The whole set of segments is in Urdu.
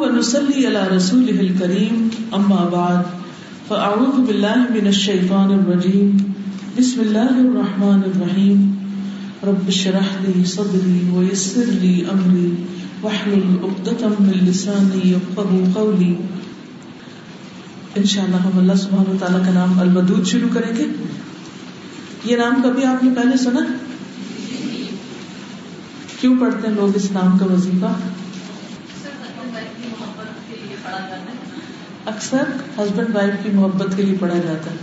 ونصلي على رسوله الكريم أما بعد فأعوذ بالله من الشيطان الرجيم بسم الله الرحمن الرحيم رب اشرح لي صدري ويسر لي أمري واحلل عقدة من لساني يفقهوا قولي انشاءاللہ ہم اللہ سبحانہ وتعالی کا نام الودود شروع کریں گے۔ یہ نام کبھی آپ نے پہلے سنا؟ کیوں پڑھتے ہیں لوگ اس نام کا وظیفہ؟ اکثر ہسبینڈ وائف کی محبت کے لیے پڑھا جاتا ہے۔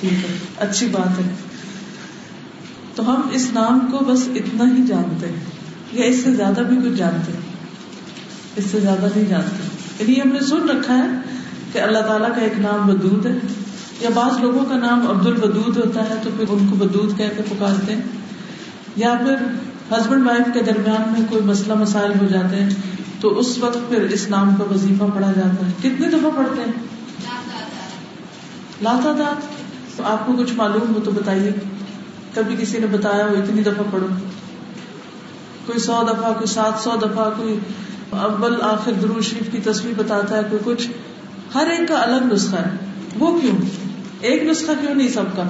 ٹھیک ہے، اچھی بات ہے۔ تو ہم اس نام کو بس اتنا ہی جانتے ہیں، یا اس سے زیادہ بھی کچھ جانتے ہیں۔ اس سے زیادہ نہیں جانتے۔ یعنی ہم نے سن رکھا ہے کہ اللہ تعالیٰ کا ایک نام ودود ہے۔ یا بعض لوگوں کا نام عبد الودود ہوتا ہے تو پھر ان کو ودود کہہ کے پکارتے ہیں۔ یا پھر ہسبینڈ وائف کے درمیان میں کوئی مسئلہ مسائل ہو جاتے ہیں۔ تو اس وقت پھر اس نام کا وظیفہ پڑھا جاتا ہے۔ کتنی دفعہ پڑھتے ہیں؟ لاتا داد تو آپ کو کچھ معلوم ہو تو بتائیے۔ کبھی کسی نے بتایا ہو اتنی دفعہ پڑھو۔ کوئی سو دفعہ، کوئی سات سو دفعہ، کوئی اول، آخر درو شریف کی تصویر بتاتا ہے، کوئی کچھ۔ ہر ایک کا الگ نسخہ ہے۔ وہ کیوں؟ ایک نسخہ کیوں نہیں سب کا؟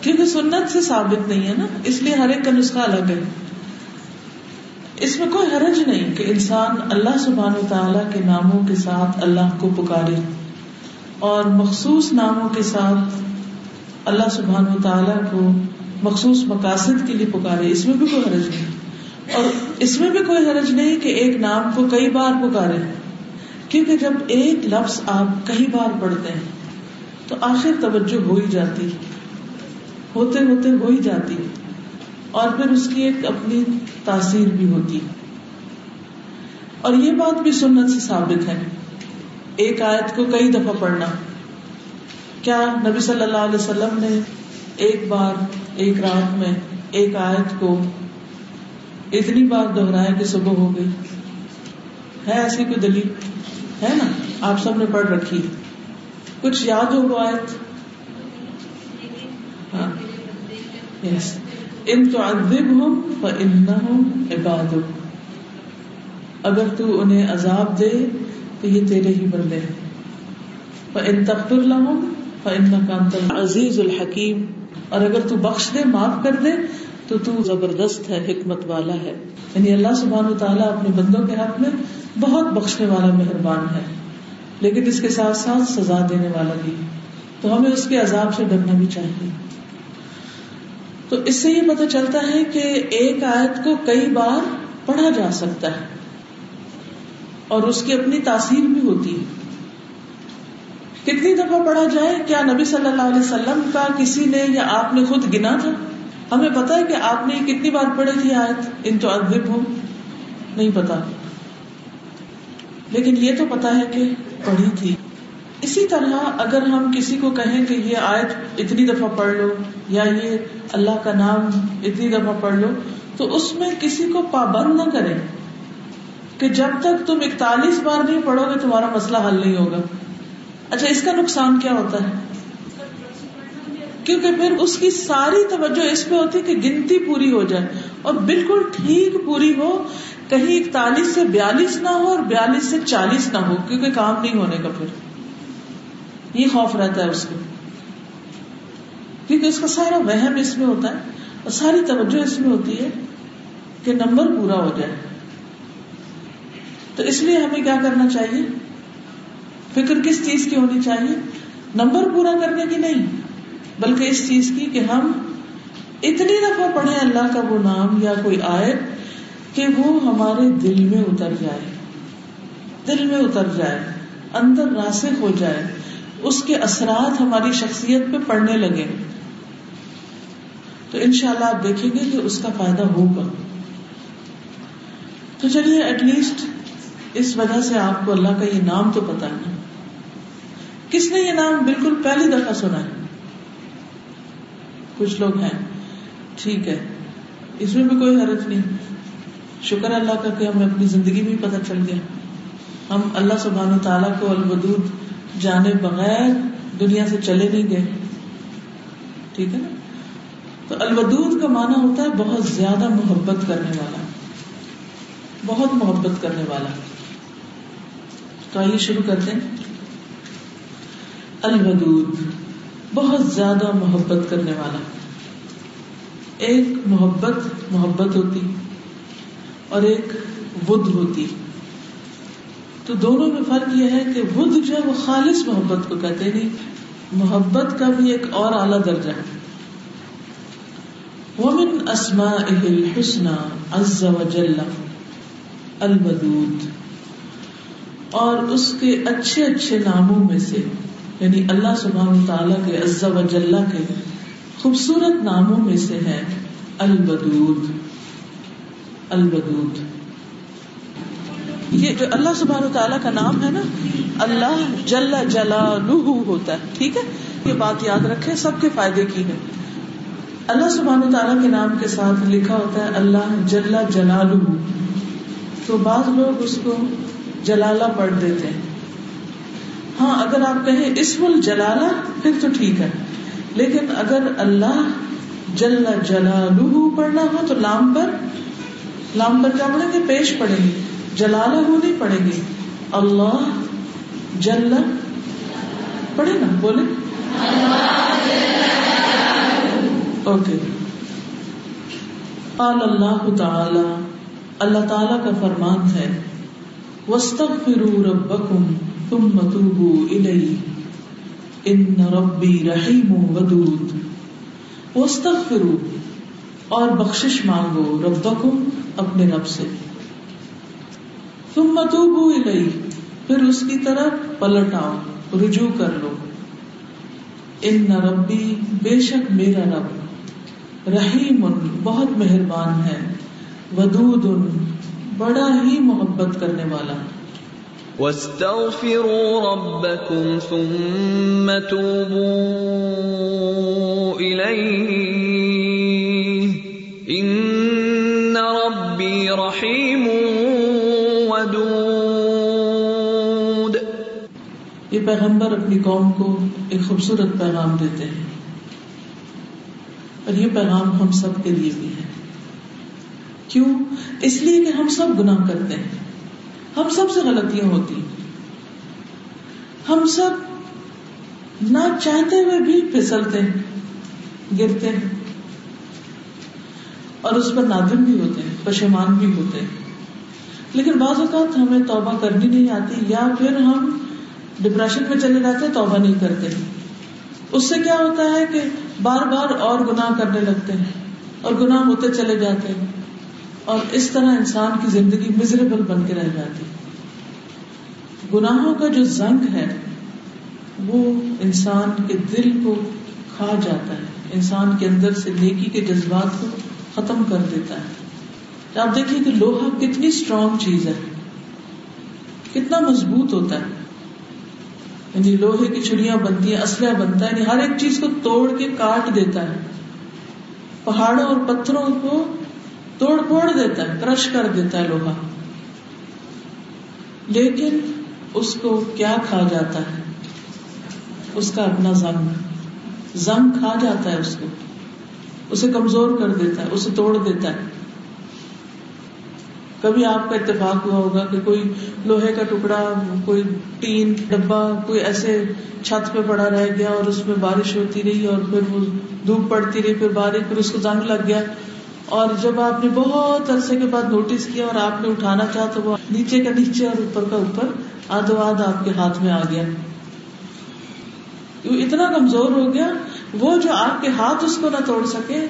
کیونکہ سنت سے ثابت نہیں ہے نا۔ اس لیے ہر ایک کا نسخہ الگ ہے۔ اس میں کوئی حرج نہیں کہ انسان اللہ سبحان و تعالی کے ناموں کے ساتھ اللہ کو پکارے اور مخصوص ناموں کے ساتھ اللہ سبحان و تعالی کو مخصوص مقاصد کے لیے پکارے، اس میں بھی کوئی حرج نہیں۔ اور اس میں بھی کوئی حرج نہیں کہ ایک نام کو کئی بار پکارے، کیونکہ جب ایک لفظ آپ کئی بار پڑھتے ہیں، تو آخر توجہ ہو ہی جاتی، ہوتے ہوتے ہو ہی جاتی۔ اور پھر اس کی ایک اپنی تاثیر بھی ہوتی اور یہ بات بھی سنت سے ثابت ہے۔ ایک آیت کو کئی دفعہ پڑھنا۔ کیا نبی صلی اللہ علیہ وسلم نے ایک بار، ایک رات میں ایک آیت کو اتنی بار دوہرایا کہ صبح ہو گئی؟ ہے ایسی کوئی دلیل؟ ہے نا؟ آپ سب نے پڑھ رکھی۔ کچھ یاد ہو وہ آیت؟ ہاں۔ یس ان تو ادب ہوں عباد. اگر تو انہیں عذاب دے تو یہ تیرے ہی بندے ہیں. ان تخت اللہ عزیز الحکیم اور اگر تو بخش دے، معاف کر دے، تو تو زبردست ہے، حکمت والا ہے. یعنی اللہ سبحان و تعالیٰ اپنے بندوں کے حق میں بہت بخشنے والا، مہربان ہے. لیکن اس کے ساتھ ساتھ سزا دینے والا بھی تو ہمیں اس کے عذاب سے ڈرنا بھی چاہیے۔ تو اس سے یہ پتہ چلتا ہے کہ ایک آیت کو کئی بار پڑھا جا سکتا ہے اور اس کی اپنی تاثیر بھی ہوتی ہے۔ کتنی دفعہ پڑھا جائے، کیا نبی صلی اللہ علیہ وسلم کا کسی نے یا آپ نے خود گنا تھا؟ ہمیں پتا ہے کہ آپ نے کتنی بار پڑھی تھی آیت۔ ان تو ادب ہوں، نہیں پتا۔ لیکن یہ تو پتا ہے کہ پڑھی تھی۔ اسی طرح اگر ہم کسی کو کہیں کہ یہ آیت اتنی دفعہ پڑھ لو یا یہ اللہ کا نام اتنی دفعہ پڑھ لو، تو اس میں کسی کو پابند نہ کرے کہ جب تک تم اکتالیس بار نہیں پڑھو گے، تمہارا مسئلہ حل نہیں ہوگا۔ اچھا اس کا نقصان کیا ہوتا ہے؟ کیونکہ پھر اس کی ساری توجہ اس پہ ہوتی کہ گنتی پوری ہو جائے۔ اور بالکل ٹھیک پوری ہو، کہیں اکتالیس سے بیالیس نہ ہو اور بیالیس سے چالیس نہ ہو، کیونکہ کام نہیں ہونے کا پھر۔ یہ خوف رہتا ہے اس کو۔ کیونکہ اس کا سارا وہم اس میں ہوتا ہے اور ساری توجہ اس میں ہوتی ہے کہ نمبر پورا ہو جائے۔ تو اس لیے ہمیں کیا کرنا چاہیے؟ فکر کس چیز کی ہونی چاہیے؟ نمبر پورا کرنے کی نہیں، بلکہ اس چیز کی کہ ہم اتنی دفعہ پڑھے اللہ کا وہ نام یا کوئی آئے کہ وہ ہمارے دل میں اتر جائے۔ دل میں اتر جائے، اندر راسک ہو جائے، اس کے اثرات ہماری شخصیت پہ پڑنے لگے تو ان شاء اللہ آپ دیکھیں گے کہ اس کا فائدہ ہوگا۔ تو چلیے ایٹ لیسٹ اس وجہ سے آپ کو اللہ کا یہ نام تو پتا ہے۔ کس نے یہ نام بالکل پہلی دفعہ سنا ہے؟ کچھ لوگ ہیں۔ ٹھیک ہے۔ اس میں بھی کوئی حرج نہیں۔ شکر اللہ کا کہ ہمیں اپنی زندگی میں پتہ چل گیا۔ ہم اللہ سبحان و تعالیٰ کو الودود جانے بغیر دنیا سے چلے نہیں گئے۔ ٹھیک ہے نا؟ تو الودود کا معنی ہوتا ہے بہت زیادہ محبت کرنے والا۔ بہت محبت کرنے والا۔ تو آئیے شروع کرتے ہیں۔ الودود، بہت زیادہ محبت کرنے والا۔ ایک محبت محبت ہوتی، اور ایک ود ہوتی۔ تو دونوں میں فرق یہ ہے کہ ود جو ہے وہ خالص محبت کو کہتے نہیں یعنی محبت کا بھی ایک اور اعلی درجہ ہے۔ ومن اسمائه الحسنى عز وجل الودود، اور اس کے اچھے اچھے ناموں میں سے یعنی اللہ سبحانہ تعالیٰ کے عز و جل کے خوبصورت ناموں میں سے ہے الودود الودود۔ یہ جو اللہ سبحانہ تعالیٰ کا نام ہے نا، اللہ جل جلالہ ہوتا ہے، ٹھیک ہے؟ یہ بات یاد رکھے سب کے فائدے کی ہے اللہ سبحانہ تعالیٰ کے نام کے ساتھ لکھا ہوتا ہے اللہ جل جلالہ۔ تو بعض لوگ اس کو جلالہ پڑھ دیتے ہیں۔ ہاں اگر آپ کہیں اسم الجلالہ، پھر تو ٹھیک ہے۔ لیکن اگر اللہ جل جلالہ پڑھنا ہو تو لام پر لام پر کیا پڑھیں گے؟ پیش پڑھیں گے۔ جلالہ نہیں پڑھیں گے۔ اللہ جل پڑھے نا؟ بولے اوکے قال اللہ تعالی اللہ تعالی کا فرمان ہے، وَاسْتَغْفِرُوا رَبَّكُمْ ثُمَّ تُوبُوا إِلَيْهِ إِنَّ رَبِّي رَحِيمٌ وَدُودٌ۔ وَاسْتَغْفِرُوا اور بخشش مانگو ربکم اپنے رب سے۔ ثُمَّ تُوبُوا إِلَيْهِ پھر اس کی طرف پلٹ آؤ رجوع کر لو۔ ان ربی بے شک میرا رب۔ رحیم بہت مہربان ہے ودود بڑا ہی محبت کرنے والا۔ واستغفروا ربكم ثم توبوا إليه إن ربي رحيم ودود۔ یہ پیغمبر اپنی قوم کو ایک خوبصورت پیغام دیتے ہیں۔ اور یہ پیغام ہم سب کے لیے بھی ہے۔ کیوں؟ اس لیے کہ ہم سب گناہ کرتے ہیں۔ ہم سب سے غلطیاں ہوتی ہیں۔ ہم سب نہ چاہتے ہوئے بھی پھسلتے ہیں، گرتے ہیں۔ اور اس پر نادم بھی ہوتے ہیں پشمان بھی ہوتے ہیں۔ لیکن بعض اوقات ہمیں توبہ کرنی نہیں آتی، یا پھر ہم ڈپریشن میں چلے جاتے توبہ نہیں کرتے۔ اس سے کیا ہوتا ہے کہ بار بار اور گناہ کرنے لگتے ہیں اور گناہ ہوتے چلے جاتے ہیں اور اس طرح انسان کی زندگی مزریبل بن کے رہ جاتی گناہوں کا جو زنگ ہے، وہ انسان کے دل کو کھا جاتا ہے۔ انسان کے اندر سے نیکی کے جذبات کو ختم کر دیتا ہے۔ آپ دیکھیے کہ لوہا کتنی اسٹرانگ چیز ہے۔ کتنا مضبوط ہوتا ہے۔ یعنی لوہے کی چڑیاں بنتی ہیں، اسلحہ بنتا ہے یعنی ہر ایک چیز کو توڑ کے کاٹ دیتا ہے۔ پہاڑوں اور پتھروں کو توڑ پھوڑ دیتا ہے، کرش کر دیتا ہے لوہا۔ لیکن اس کو کیا کھا جاتا ہے؟ اس کا اپنا زنگ زنگ کھا جاتا ہے اس کو۔ اسے کمزور کر دیتا ہے، اسے توڑ دیتا ہے۔ کبھی آپ کا اتفاق ہوا ہوگا کہ کوئی لوہے کا ٹکڑا، کوئی ٹین ڈبا کوئی ایسے چھت پہ پڑا رہ گیا اور اس میں بارش ہوتی رہی اور پھر وہ دھوپ پڑتی رہی، پھر بارش، پھر اس کو زنگ لگ گیا۔ اور جب آپ نے بہت عرصے کے بعد نوٹس کیا اور آپ نے اٹھانا چاہا تو وہ نیچے کا نیچے اور اوپر کا اوپر آدھو آدھ آپ کے ہاتھ میں آ گیا۔ اتنا کمزور ہو گیا، وہ جو آپ کے ہاتھ اس کو نہ توڑ سکے،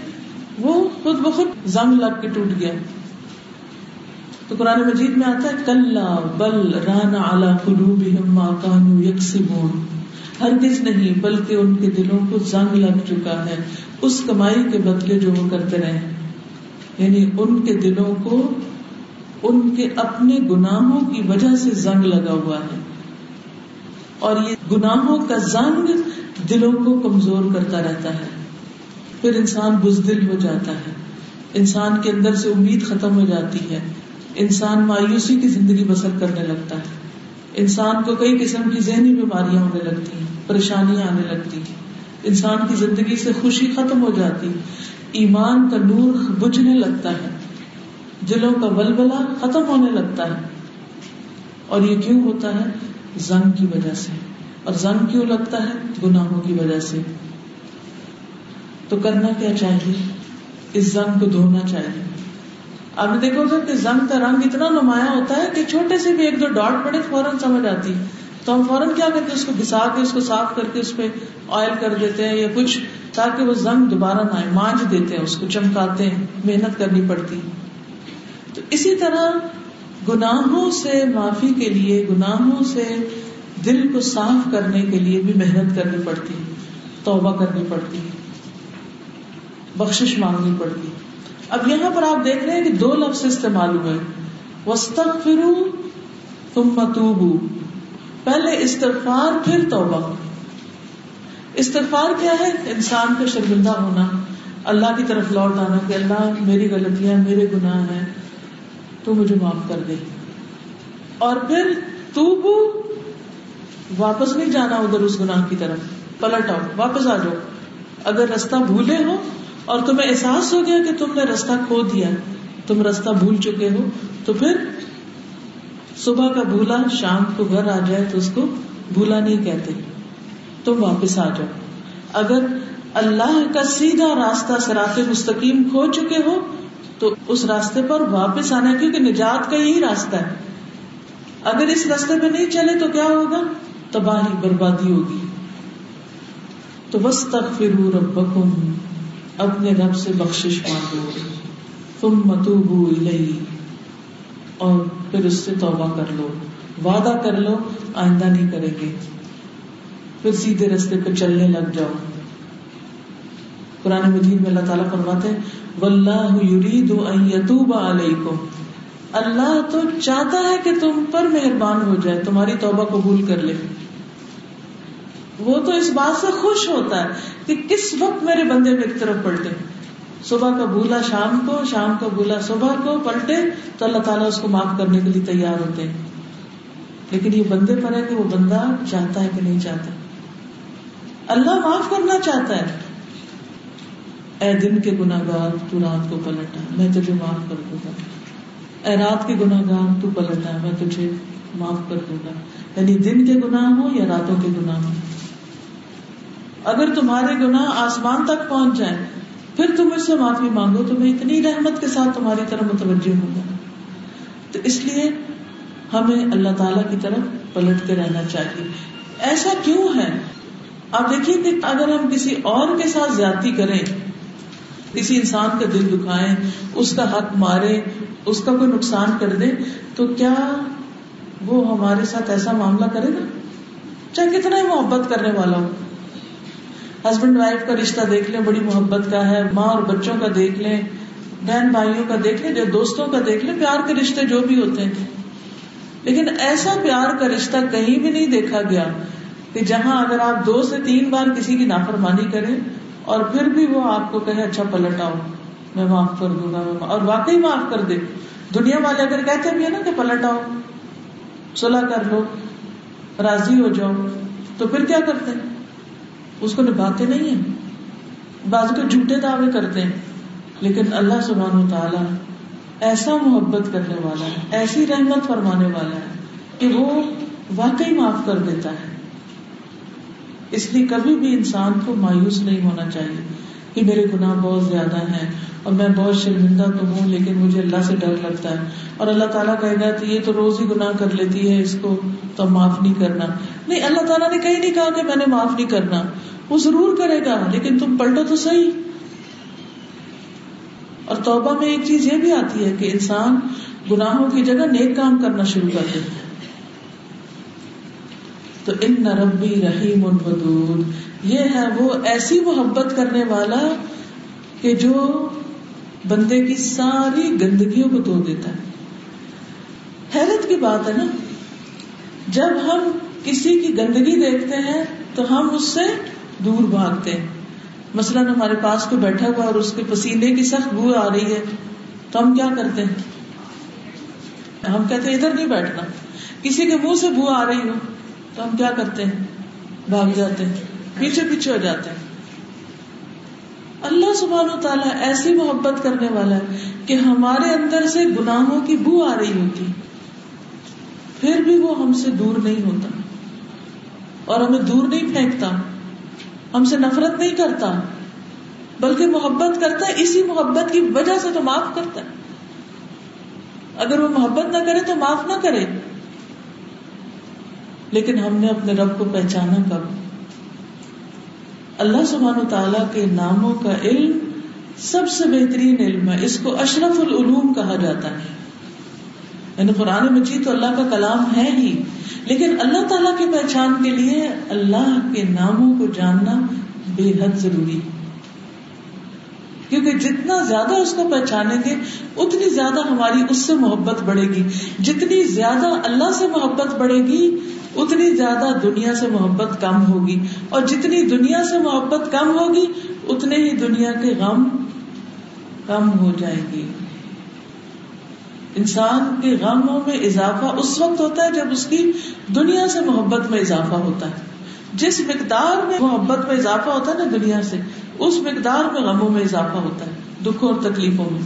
وہ خود بخود زنگ لگ کے ٹوٹ گیا۔ تو قرآن مجید میں آتا ہے کل بل رانا اعلی قلوب کانو یکسبون. ہرگز نہیں، بلکہ ان کے دلوں کو زنگ لگ چکا ہے، اس کمائی کے بدلے جو وہ کرتے رہے یعنی ان کے دلوں کو، ان کے اپنے گناہوں کی وجہ سے زنگ لگا ہوا ہے۔ اور یہ گناہوں کا زنگ دلوں کو کمزور کرتا رہتا ہے۔ پھر انسان بزدل ہو جاتا ہے۔ انسان کے اندر سے امید ختم ہو جاتی ہے۔ انسان مایوسی کی زندگی بسر کرنے لگتا ہے۔ انسان کو کئی قسم کی ذہنی بیماریاں ہونے لگتی ہیں، پریشانیاں آنے لگتی ہیں۔ انسان کی زندگی سے خوشی ختم ہو جاتی ایمان کا نور بجھنے لگتا ہے۔ دلوں کا ولبلا ختم ہونے لگتا ہے۔ اور یہ کیوں ہوتا ہے؟ زنگ کی وجہ سے۔ اور زنگ کیوں لگتا ہے؟ گناہوں کی وجہ سے۔ تو کرنا کیا چاہیے؟ اس زنگ کو دھونا چاہیے۔ آپ نے دیکھو گا کہ زنگ کا رنگ اتنا نمایاں ہوتا ہے کہ چھوٹے سے بھی ایک دو ڈاٹ پڑے فوراً سمجھ آتی۔ ہے تو ہم فوراً کیا کرتے ہیں؟ اس کو گھسا کے، اس کو صاف کر کے اس پہ آئل کر دیتے ہیں یا کچھ، تاکہ وہ زنگ دوبارہ نہ آئے۔ مانج دیتے ہیں اس کو، چمکاتے ہیں، محنت کرنی پڑتی۔ تو اسی طرح گناہوں سے معافی کے لیے، گناہوں سے دل کو صاف کرنے کے لیے بھی محنت کرنی پڑتی۔ توبہ کرنی پڑتی۔ بخش مانگنی پڑتی۔ اب یہاں پر آپ دیکھ رہے ہیں کہ دو لفظ استعمال ہوئے وسطرو تم متوبو پہلے استغفار، پھر توبہ۔ استغفار کیا ہے؟ انسان کا شرمندہ ہونا۔ اللہ کی طرف لوٹ آنا کہ اللہ، میری غلطیاں، میرے گناہ ہیں، تو مجھے معاف کر دے۔ اور پھر تو واپس نہیں جانا ادھر اس گناہ کی طرف۔ پلٹ آؤ، واپس آ جاؤ۔ اگر رستہ بھولے ہو اور تمہیں احساس ہو گیا کہ تم نے رستہ کھو دیا۔ تم رستہ بھول چکے ہو۔ تو پھر صبح کا بھولا، شام کو گھر آ جائے تو اس کو بھولا نہیں کہتے۔ تم واپس آ جاؤ۔ اگر اللہ کا سیدھا راستہ سرات مستقیم کھو چکے ہو، تو اس راستے پر واپس آنا کیونکہ نجات کا یہی راستہ ہے۔ اگر اس راستے پہ نہیں چلے تو کیا ہوگا؟ تباہی بربادی ہوگی۔ تو بس تک فرو ربکم اپنے رب سے بخش مانگو تم متوبو الہی اور پھر اس سے توبہ کر لو۔ وعدہ کر لو، آئندہ نہیں کریں گے۔ پھر سیدھے رستے پہ چلنے لگ جاؤ۔ قرآن مجید میں اللہ تعالیٰ فرماتے واللہ یرید ان یتوب علیکم۔ اللہ تو چاہتا ہے کہ تم پر مہربان ہو جائے، تمہاری توبہ قبول کر لے۔ وہ تو اس بات سے خوش ہوتا ہے کہ کس وقت میرے بندے ایک طرف پلٹے۔ صبح کا بولا شام کو، شام کا بولا صبح کو پلٹے تو اللہ تعالیٰ اس کو معاف کرنے کے لیے تیار ہوتے ہیں۔ لیکن یہ بندے پر ہے کہ وہ بندہ چاہتا ہے کہ نہیں چاہتا اللہ معاف کرنا چاہتا ہے۔ اے دن کے گناہ گار تو رات کو پلٹا، میں تجھے معاف کر دوں گا۔ اے رات کے گناہ گار تو پلٹا، میں تجھے معاف کر دوں گا۔ یعنی دن کے گناہ ہو یا راتوں کے گناہ ہو اگر تمہارے گناہ آسمان تک پہنچ جائیں، پھر تم مجھ سے معافی مانگو تو میں اتنی رحمت کے ساتھ تمہاری طرف متوجہ ہوں گا۔ تو اس لیے ہمیں اللہ تعالی کی طرف پلٹ کے رہنا چاہیے۔ ایسا کیوں ہے؟ آپ دیکھیے کہ اگر ہم کسی اور کے ساتھ زیادتی کریں، کسی انسان کا دل دکھائیں، اس کا حق مارے اس کا کوئی نقصان کر دے تو کیا وہ ہمارے ساتھ ایسا معاملہ کرے گا؟ چاہے کتنا ہی محبت کرنے والا ہو۔ ہسبینڈ وائف کا رشتہ دیکھ لیں، بڑی محبت کا ہے، ماں اور بچوں کا دیکھ لیں، بہن بھائیوں کا دیکھ لیں دوستوں کا دیکھ لیں، پیار کے رشتے جو بھی ہوتے ہیں۔ لیکن ایسا پیار کا رشتہ کہیں بھی نہیں دیکھا گیا کہ جہاں اگر آپ دو سے تین بار کسی کی نافرمانی کریں اور پھر بھی وہ آپ کو کہے اچھا پلٹ آؤ، میں معاف کر دوں گا اور واقعی معاف کر دے۔ دنیا والے اگر کہتے بھی ہے نا کہ پلٹ آؤ صلاح کر لو، راضی ہو جاؤ، تو پھر کیا کرتے ہیں؟ اس کو نبھاتے نہیں ہیں۔ بعض کو جھوٹے دعوے کرتے ہیں، لیکن اللہ سبحانہ و تعالیٰ ایسا محبت کرنے والا ہے، ایسی رحمت فرمانے والا ہے کہ وہ واقعی معاف کر دیتا ہے۔ اس لیے کبھی بھی انسان کو مایوس نہیں ہونا چاہیے۔ کہ میرے گناہ بہت زیادہ ہیں اور میں بہت شرمندہ تو ہوں، لیکن مجھے اللہ سے ڈر لگتا ہے۔ اور اللہ تعالیٰ کہے گا کہ یہ تو روز ہی گناہ کر لیتی ہے، اس کو تو معاف نہیں کرنا۔ نہیں، اللہ تعالیٰ نے کہیں نہیں کہا کہ میں نے معاف نہیں کرنا۔ وہ ضرور کرے گا، لیکن تم پلٹو تو صحیح۔ اور توبہ میں ایک چیز یہ بھی آتی ہے کہ انسان گناہوں کی جگہ نیک کام کرنا شروع کر دیتا ہے۔ تو ان نربی رحیم الودود یہ ہے وہ ایسی محبت کرنے والا کہ جو بندے کی ساری گندگیوں کو دھو دیتا ہے۔ حیرت کی بات ہے نا، جب ہم کسی کی گندگی دیکھتے ہیں تو ہم اس سے دور بھاگتے ہیں۔ مثلاً ہمارے پاس کوئی بیٹھا ہوا اور اس کے پسینے کی سخت بو آ رہی ہے، تو ہم کیا کرتے ہیں؟ ہم کہتے ہیں، ادھر نہیں بیٹھنا، کسی کے منہ سے بو آ رہی ہو، تو ہم کیا کرتے ہیں؟ بھاگ جاتے ہیں۔ پیچھے پیچھے ہو جاتے ہیں۔ اللہ سبحان و تعالیٰ ایسی محبت کرنے والا ہے کہ ہمارے اندر سے گناہوں کی بو آ رہی ہوتی۔ پھر بھی وہ ہم سے دور نہیں ہوتا۔ اور ہمیں دور نہیں پھینکتا۔ ہم سے نفرت نہیں کرتا۔ بلکہ محبت کرتا ہے۔ اسی محبت کی وجہ سے تو معاف کرتا ہے۔ اگر وہ محبت نہ کرے تو معاف نہ کرے۔ لیکن ہم نے اپنے رب کو پہچانا کب؟ اللہ سبحانہ و تعالیٰ کے ناموں کا علم سب سے بہترین علم ہے۔ اس کو اشرف العلوم کہا جاتا ہے۔ یعنی قرآن مجید تو اللہ کا کلام ہے ہی، لیکن اللہ تعالیٰ کی پہچان کے لیے اللہ کے ناموں کو جاننا بے حد ضروری کیونکہ جتنا زیادہ اس کو پہچانیں گے، اتنی زیادہ ہماری اس سے محبت بڑھے گی۔ جتنی زیادہ اللہ سے محبت بڑھے گی اتنی زیادہ دنیا سے محبت کم ہوگی اور جتنی دنیا سے محبت کم ہوگی، اتنے ہی دنیا کے غم کم ہو جائے گی۔ انسان کے غموں میں اضافہ اس وقت ہوتا ہے جب اس کی دنیا سے محبت میں اضافہ ہوتا ہے۔ جس مقدار میں محبت میں اضافہ ہوتا ہے نا دنیا سے، اس مقدار میں غموں میں اضافہ ہوتا ہے، دکھوں اور تکلیفوں میں۔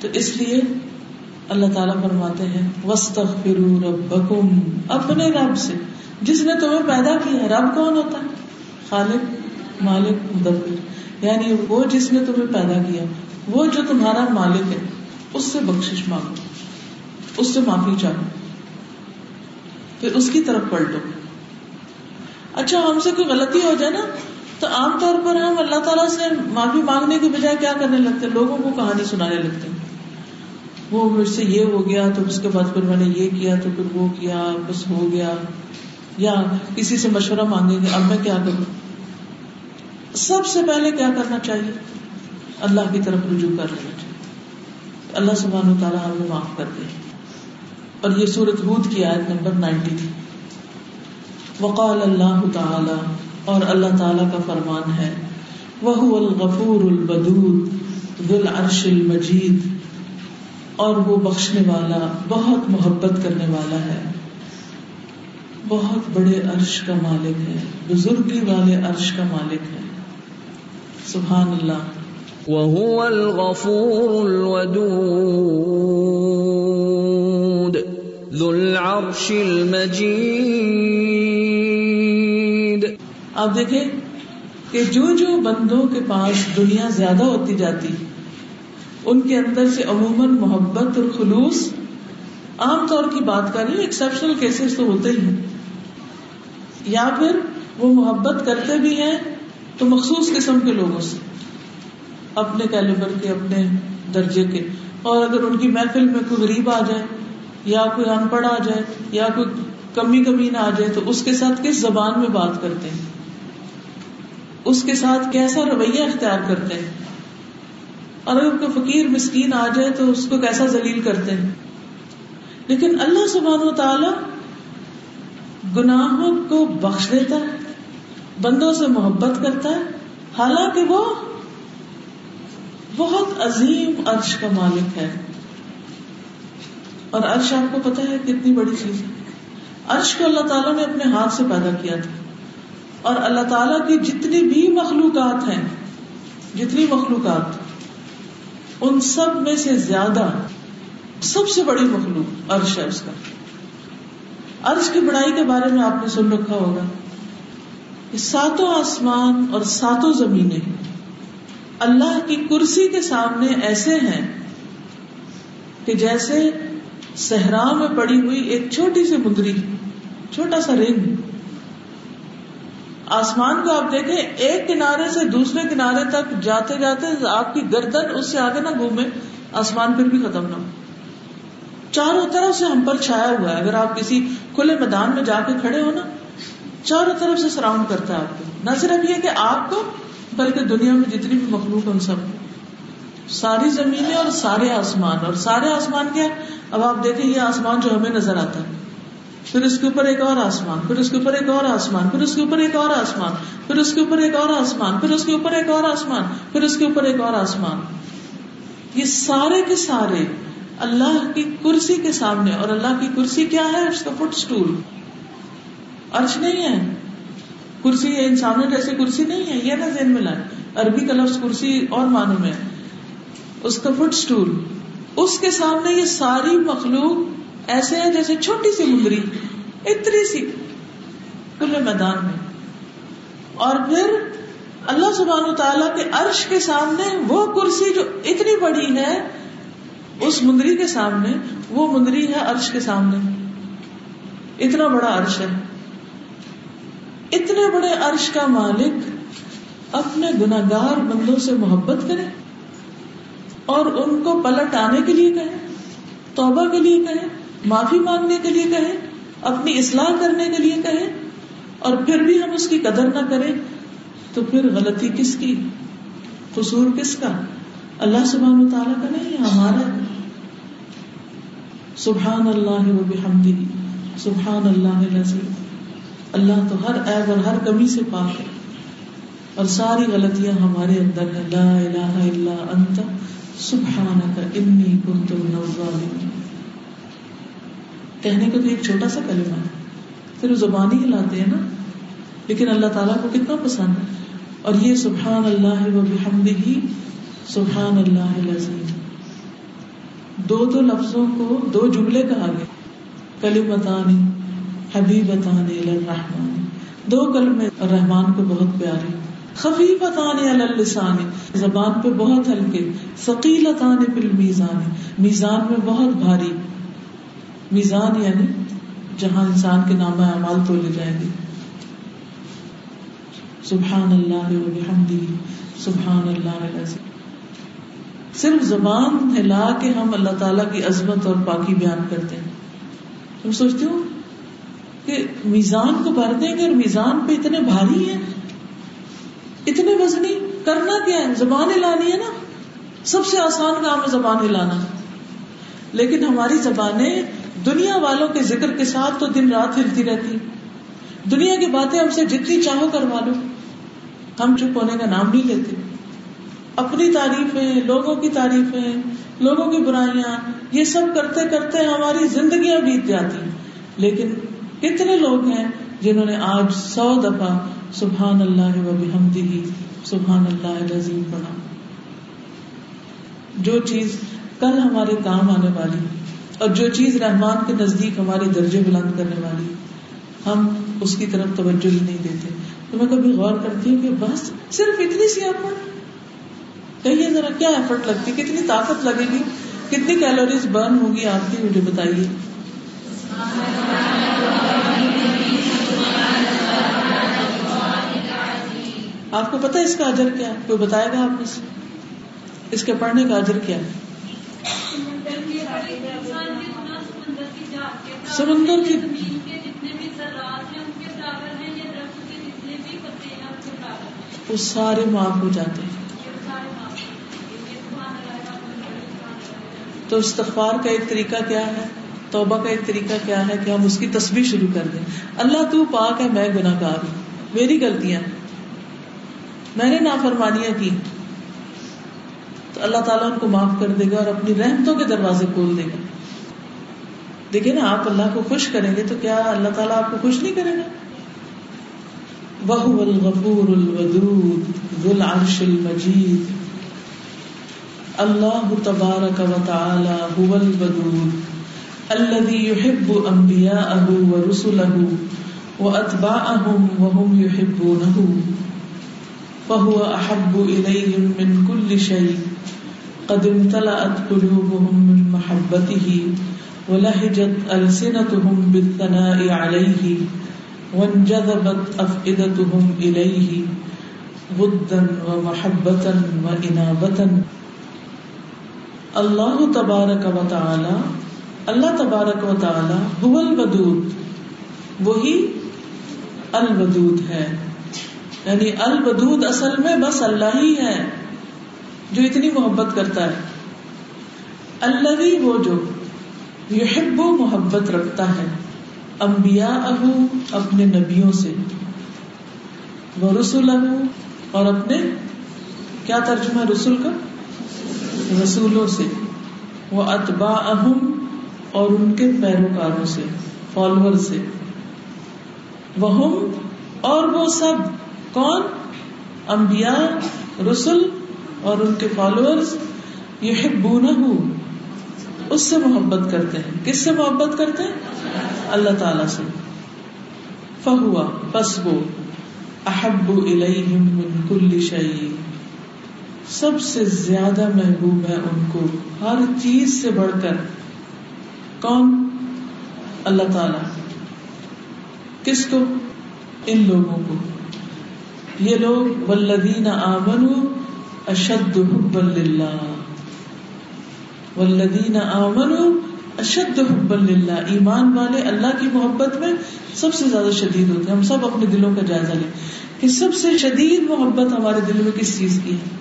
تو اس لیے اللہ تعالیٰ فرماتے ہیں وسط فرو رب اپنے رب سے۔ جس نے تمہیں پیدا کیا رب کون ہوتا ہے؟ خالق، مالک، مدبر۔ یعنی وہ جس نے تمہیں پیدا کیا، وہ جو تمہارا مالک ہے، اس سے بخش مانگو۔ اس سے معافی چاہو۔ پھر اس کی طرف پلٹو۔ اچھا ہم سے کوئی غلطی ہو جائے نا، تو عام طور پر ہم اللہ تعالیٰ سے معافی مانگنے کے بجائے کیا کرنے لگتے لوگوں کو کہانی سنانے لگتے ہیں۔ وہ مجھ سے یہ ہو گیا، تو اس کے بعد پھر میں نے یہ کیا، تو پھر وہ کیا، بس ہو گیا۔ یا کسی سے مشورہ مانگیں گے، اب میں کیا کروں؟ سب سے پہلے کیا کرنا چاہیے؟ اللہ کی طرف رجوع کر لینا چاہیے۔ اللہ سبحانہ و تعالیٰ ہمیں معاف کر دے۔ اور یہ سورت ہود کی آیت نمبر نائنٹی تھی۔ وقال اللہ تعالی، اور اللہ تعالی کا فرمان ہے۔ وہ الغفور البدود ذو العرش المجید اور وہ بخشنے والا بہت محبت کرنے والا ہے۔ بہت بڑے عرش کا مالک ہے بزرگی والے عرش کا مالک ہے۔ سبحان اللہ۔ وهو الغفور الودود۔ ذو العرش المجید آپ دیکھیں کہ جو جو بندوں کے پاس دنیا زیادہ ہوتی جاتی ان کے اندر سے عموماً محبت اور خلوص عام طور کی بات کر رہی ایکسپشنل کیسز تو ہوتے ہی یا پھر وہ محبت کرتے بھی ہیں تو مخصوص قسم کے لوگوں سے، اپنے کیلیبر کے، اپنے درجے کے۔ اور اگر ان کی محفل میں کوئی غریب آ جائے، یا کوئی ان پڑھ آ جائے، یا کوئی کمی کمی نہ آ جائے، تو اس کے ساتھ کس زبان میں بات کرتے ہیں؟ اس کے ساتھ کیسا رویہ اختیار کرتے ہیں؟ اور اگر کوئی فقیر مسکین آ جائے تو اس کو کیسا ذلیل کرتے ہیں؟ لیکن اللہ سبحان و تعالی گناہوں کو بخش دیتا ہے، بندوں سے محبت کرتا ہے، حالانکہ وہ بہت عظیم عرش کا مالک ہے۔ اور عرش آپ کو پتا ہے کتنی بڑی چیز ہے۔ عرش کو اللہ تعالیٰ نے اپنے ہاتھ سے پیدا کیا تھا۔ اور اللہ تعالیٰ کی جتنی بھی مخلوقات ہیں، جتنی مخلوقات ان سب میں سے زیادہ سب سے بڑی مخلوق عرش ہے اس کا۔ عرش کی بڑائی کے بارے میں آپ نے سن رکھا ہوگا کہ ساتوں آسمان اور ساتوں زمینیں اللہ کی کرسی کے سامنے ایسے ہیں کہ جیسے صحرا میں پڑی ہوئی ایک چھوٹی سی مدری چھوٹا سا رنگ آسمان کو آپ دیکھیں، ایک کنارے سے دوسرے کنارے تک جاتے جاتے آپ کی گردن اس سے آگے نہ گھومے، آسمان پھر بھی ختم نہ ہو۔ چاروں طرف سے ہم پر چھایا ہوا ہے۔ اگر آپ کسی کھلے میدان میں جا کے کھڑے ہو نا، چاروں طرف سے سراؤنڈ کرتا ہے آپ کو۔ نہ صرف یہ کہ آپ کو، بلکہ دنیا میں جتنی بھی مخلوق ان سب ساری زمینیں اور سارے آسمان۔ اور سارے آسمان کیا؟ اب آپ دیکھیں، یہ آسمان جو ہمیں نظر آتا ہے۔ پھر اس کے اوپر ایک اور آسمان، پھر اس کے اوپر ایک اور آسمان، پھر اس کے اوپر ایک اور آسمان، پھر اس کے اوپر ایک اور آسمان، پھر اس کے اوپر ایک اور آسمان، پھر اس کے اوپر ایک اور آسمان۔ یہ سارے کے سارے اللہ کی کرسی کے سامنے، اور اللہ کی کرسی کیا ہے؟ اس کا فٹ اسٹول۔ ارش نہیں ہے۔ کرسی انسانوں جیسی کرسی نہیں ہے، یہ نا ذہن میں لائے عربی کا لفظ کرسی اور معنوں میں۔ اس کا فٹ اسٹول۔ اس کے سامنے یہ ساری مخلوق ایسے ہے جیسے چھوٹی سی مندری اتنی سی کھلے میدان میں۔ اور پھر اللہ سبحان تعالیٰ کے عرش کے سامنے وہ کرسی جو اتنی بڑی ہے، اس مندری کے سامنے، وہ مندری ہے عرش کے سامنے۔ اتنا بڑا عرش ہے۔ اتنے بڑے عرش کا مالک اپنے گناگار بندوں سے محبت کرے اور ان کو پلٹ آنے کے لیے کہے، توبہ کے لیے کہے۔ معافی مانگنے کے لیے کہے اپنی اصلاح کرنے کے لیے کہے اور پھر بھی ہم اس کی قدر نہ کریں، تو پھر غلطی کس کی؟ قصور کس کا؟ اللہ سبحان تعالیٰ کا نہیں، ہمارا سبحان اللہ و بحمدی سبحان اللہ اللہ تو ہر عیب اور ہر کمی سے پاک ہے۔ اور ساری غلطیاں ہمارے اندر ہیں۔ لا الہ الا انت، سبحانک، انی کنت من الظالمین۔ کہنے کو تو ایک چھوٹا سا کلمہ ہے۔ پھر زبان ہی لاتے ہیں نا۔ لیکن اللہ تعالیٰ کو کتنا پسند ہے۔ اور یہ سبحان اللہ و بحمدہ سبحان اللہ العظیم۔ دو دو لفظوں کو، دو جملے کہا گیا۔ کلمتانی حبیبتان الرحمن۔ دو کلمے رحمان کو بہت پیارے۔ خفیفتان اللسان۔ زبان پہ بہت ہلکے۔ ثقیلتان فی المیزان۔ میزان میں بہت بھاری۔ میزان یعنی جہاں انسان کے نام اعمال تولے جائیں گے۔ سبحان اللہ و بحمدی، سبحان اللہ العظیم۔ صرف زبان ہلا کے ہم اللہ تعالیٰ کی عظمت اور پاکی بیان کرتے ہیں۔ تم سوچتی ہوں کہ میزان کو بھر دیں گے اور میزان پہ اتنے بھاری ہیں؟ اتنے وزنی کرنا کیا ہے؟ زبان ہلانی ہے نا۔ سب سے آسان کام ہے زبان ہلانا۔ لیکن ہماری زبانیں دنیا والوں کے ذکر کے ساتھ تو دن رات ہلتی رہتی دنیا کی باتیں ہم سے جتنی چاہو کروا لو ہم چپ ہونے کا نام نہیں لیتے۔ اپنی تعریفیں، لوگوں کی تعریفیں، لوگوں کی برائیاں، یہ سب کرتے کرتے ہماری زندگیاں بیت جاتی لیکن کتنے لوگ ہیں جنہوں نے آج سو دفعہ سبحان اللہ و بحمدہ، سبحان اللہ العظیم پڑھا۔ جو چیز کل ہمارے کام آنے والی اور جو چیز رحمان کے نزدیک ہمارے درجے بلند کرنے والی، ہم اس کی طرف توجہ ہی نہیں دیتے۔ تو میں کبھی غور کرتی ہوں کہ بس صرف اتنی سی ایفرٹ کہیے ذرا کیا ایفرٹ لگتی؟ کتنی طاقت لگے گی؟ کتنی کیلوریز برن ہوگی؟ آپ کی مجھے بتائیے۔ آپ کو پتا اس کا اجر کیا؟ کوئی بتائے گا آپ اس کے پڑھنے کا اجر کیا ہے؟ سمندر کی وہ سارے معاف ہو جاتے ہیں۔ تو استغفار کا ایک طریقہ کیا ہے؟ توبہ کا ایک طریقہ کیا ہے کہ ہم اس کی تصویر شروع کر دیں۔ اللہ تو پاک ہے، میں گناہ گار ہوں۔ میری غلطیاں۔ میں نے نافرمانیاں کی۔ تو اللہ تعالیٰ ان کو معاف کر دے گا اور اپنی رحمتوں کے دروازے کھول دے گا۔ دیکھیں نا، آپ اللہ کو خوش کریں گے تو کیا اللہ تعالیٰ آپ کو خوش نہیں کرے گا؟ وہ الغفور الودود ذو العرش المجید اللہ تبارک و تعالی هو الودود الذي يحب انبياءه ورسله واتباعهم وهم يحبونه فهو احب اليهم من كل شيء قد امتلأت قلوبهم من محبته ولهجت السنتهم بالثناء عليه وانجذبت افئدتهم اليه ودا ومحبة وانابة اللہ تبارک و تعالی، اللہ تبارک و تعالی هو الودود، وہی الودود ہے. یعنی البدود اصل میں بس اللہ ہی ہے، جو اتنی محبت کرتا ہے. اللہ وہ جو یحب محبت رکھتا ہے امبیا ابو اپنے نبیوں سے وہ رسول ابو اور اپنے کیا ترجمہ رسول کا؟ رسولوں سے وہ اتبا اہم اور ان کے پیروکاروں سے فالوور سے۔ وہ اور وہ سب کون؟ امبیا رسول اور ان کے فالوورز یہ اس سے محبت کرتے ہیں۔ کس سے محبت کرتے ہیں؟ اللہ تعالی سے۔ فہوا پس وہ۔ احب الیہم من کل شعی سب سے زیادہ محبوب ہے ان کو۔ ہر چیز سے بڑھ کر۔ کون؟ اللہ تعالی۔ کس کو؟ ان لوگوں کو۔ یہ لوگ ولدین آمن اشد حب اللہ ولدین آمن اشد حب اللہ ایمان والے اللہ کی محبت میں سب سے زیادہ شدید ہوتے ہیں۔ ہم سب اپنے دلوں کا جائزہ لیں۔ کہ سب سے شدید محبت ہمارے دل میں کس چیز کی ہے؟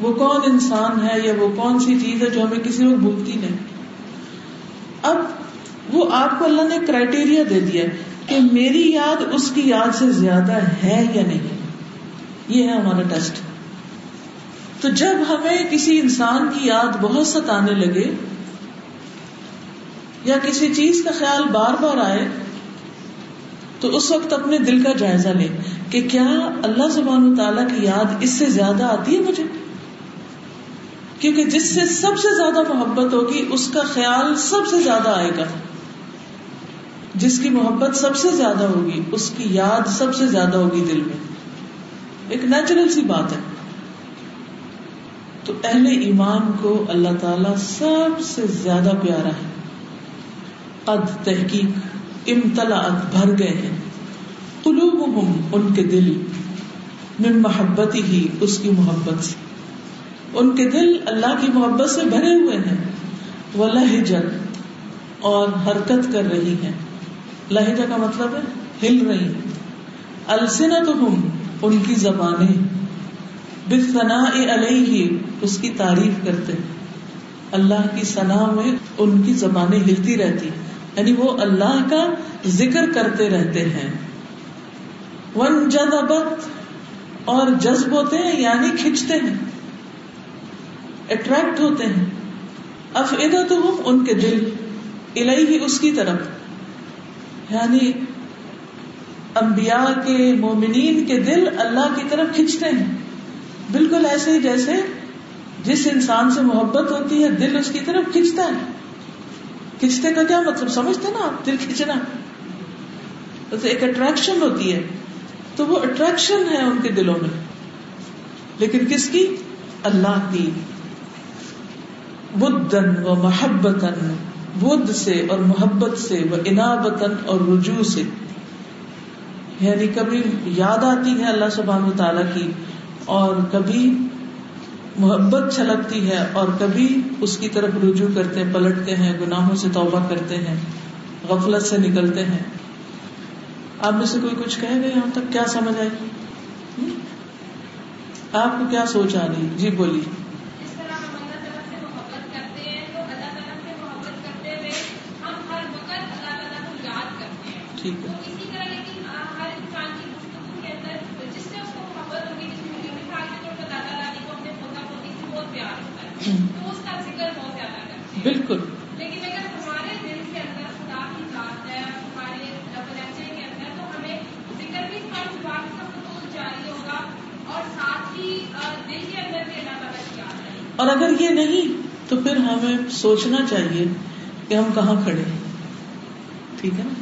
وہ کون انسان ہے یا وہ کون سی چیز ہے جو ہمیں کسی وقت بھولتی نہیں؟ اب وہ آپ کو اللہ نے کرائٹیریا دے دیا کہ میری یاد اس کی یاد سے زیادہ ہے یا نہیں۔ یہ ہے ہمارا ٹیسٹ۔ تو جب ہمیں کسی انسان کی یاد بہت ستانے لگے یا کسی چیز کا خیال بار بار آئے، تو اس وقت اپنے دل کا جائزہ لیں کہ کیا اللہ سبحان و تعالیٰ کی یاد اس سے زیادہ آتی ہے مجھے؟ کیونکہ جس سے سب سے زیادہ محبت ہوگی، اس کا خیال سب سے زیادہ آئے گا۔ جس کی محبت سب سے زیادہ ہوگی، اس کی یاد سب سے زیادہ ہوگی دل میں۔ ایک نیچرل سی بات ہے۔ تو اہل ایمان کو اللہ تعالی سب سے زیادہ پیارا ہے۔ قد تحقیق امتلا بھر گئے ہیں۔ قلوبہم، ان کے دل۔ من محبت ہی اس کی محبت سے۔ ان کے دل اللہ کی محبت سے بھرے ہوئے ہیں۔ وہ لہجن اور حرکت کر رہی ہیں۔ لہجہ کا مطلب ہے، ہل رہی السنا تو ہم ان کی زبانیں۔ بنا علیہ اس کی تعریف کرتے۔ اللہ کی ثنا میں ان کی زبانیں ہلتی رہتی یعنی وہ اللہ کا ذکر کرتے رہتے ہیں۔ ون جد اور جذب ہوتے ہیں یعنی کھینچتے ہیں۔ اٹریکٹ ہوتے ہیں۔ افیدا تو ہم ان کے دل الہی ہی اس کی طرف۔ یعنی انبیاء کے مومنین کے دل اللہ کی طرف کھینچتے ہیں۔ بالکل ایسے ہی جیسے جس انسان سے محبت ہوتی ہے، دل اس کی طرف کھینچتا ہے۔ کھینچتے کا کیا مطلب؟ سمجھتے نا دل کھینچنا۔ ایک اٹریکشن ہوتی ہے۔ تو وہ اٹریکشن ہے ان کے دلوں میں۔ لیکن کس کی؟ اللہ کی۔ بدن و محبت بدھ سے اور محبت سے وہ انابتن اور رجوع سے۔ یعنی کبھی یاد آتی ہے اللہ سبحان و تعالی کی اور کبھی محبت چھلکتی ہے اور کبھی اس کی طرف رجوع کرتے ہیں، پلٹتے ہیں، گناہوں سے توبہ کرتے ہیں، غفلت سے نکلتے ہیں۔ آپ میں سے کوئی کچھ کہے گئے یہاں تک کیا سمجھ آئی؟ آپ کو کیا سوچ آ رہی؟ جی بولیے ٹھیک ہے بالکل لیکن اگر ہمارے دل کے اندر خدا کی ذات ہے ہمارے بچے کے اندر تو ہمیں ذکر بھی ہر زبان کا خطوط جاری ہوگا اور ساتھ ہی دل کے اندر بھی اللہ تعالیٰ کی یاد ہے اور اگر یہ نہیں تو پھر ہمیں سوچنا چاہیے کہ ہم کہاں کھڑے ہیں۔ ٹھیک ہے نا؟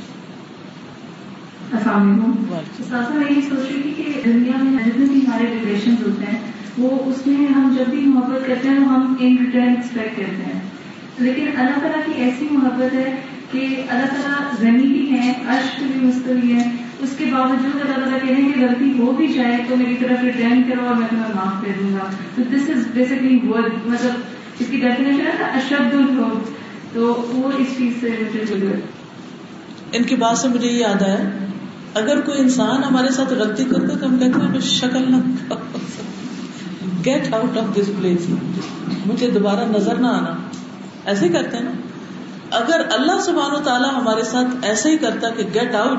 السلام علیکم۔ میں یہ سوچ رہی تھی کہ دنیا میں جتنے بھی ہمارے ریلیشن ہوتے ہیں وہ اس میں ہم جب بھی محبت کرتے ہیں ہم ان ریٹرن ایکسپیکٹ کرتے ہیں۔ لیکن اللہ تعالیٰ کی ایسی محبت ہے کہ اللہ تعالیٰ غنی بھی ہے اشک بھی مستوی ہے اس کے باوجود اللہ تعالیٰ کہہ رہے ہیں کہ غلطی ہو بھی جائے تو میری طرف ریٹرن کرو اور میں تمہیں معاف کر دوں گا۔ تو دس از بیسکلی مطلب اس کی ڈیفینیشن ہے نا اشبد الحب. تو وہ اس چیز سے مجھے ان کی بات سے مجھے یہ یاد آیا، اگر کوئی انسان ہمارے ساتھ غلطی کرتا تو ہم کہتے ہیں شکل نہ get out of this place مجھے دوبارہ نظر نہ آنا۔ ایسے کرتے ہیں نا۔ اگر اللہ سبحان و تعالیٰ ہمارے ساتھ ایسے ہی کرتا کہ گیٹ آؤٹ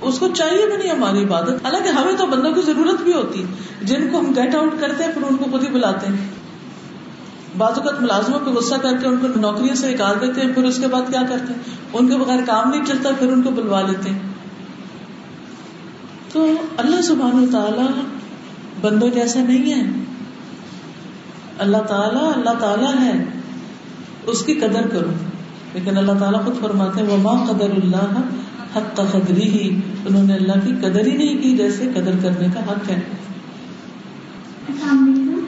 اس کو چاہیے بھی نہیں ہماری عبادت۔ حالانکہ ہمیں تو بندوں کی ضرورت بھی ہوتی۔ جن کو ہم گیٹ آؤٹ کرتے ہیں، پھر ان کو خود ہی بلاتے ہیں۔ بعض اوقات ملازموں پہ غصہ کر کے ان کو نوکریوں سے نکال دیتے ہیں، پھر اس کے بعد کیا کرتے ہیں؟ ان کے بغیر کام نہیں چلتا، پھر ان کو بلوا لیتے ہیں۔ تو اللہ سبحان و تعالی بندوں جیسا نہیں ہے۔ اللہ تعالیٰ اللہ تعالیٰ ہے۔ اس کی قدر کرو۔ لیکن اللہ تعالیٰ خود فرماتے ہیں، وما قدر اللہ حق قدری ہی انہوں نے اللہ کی قدر ہی نہیں کی، جیسے قدر کرنے کا حق ہے۔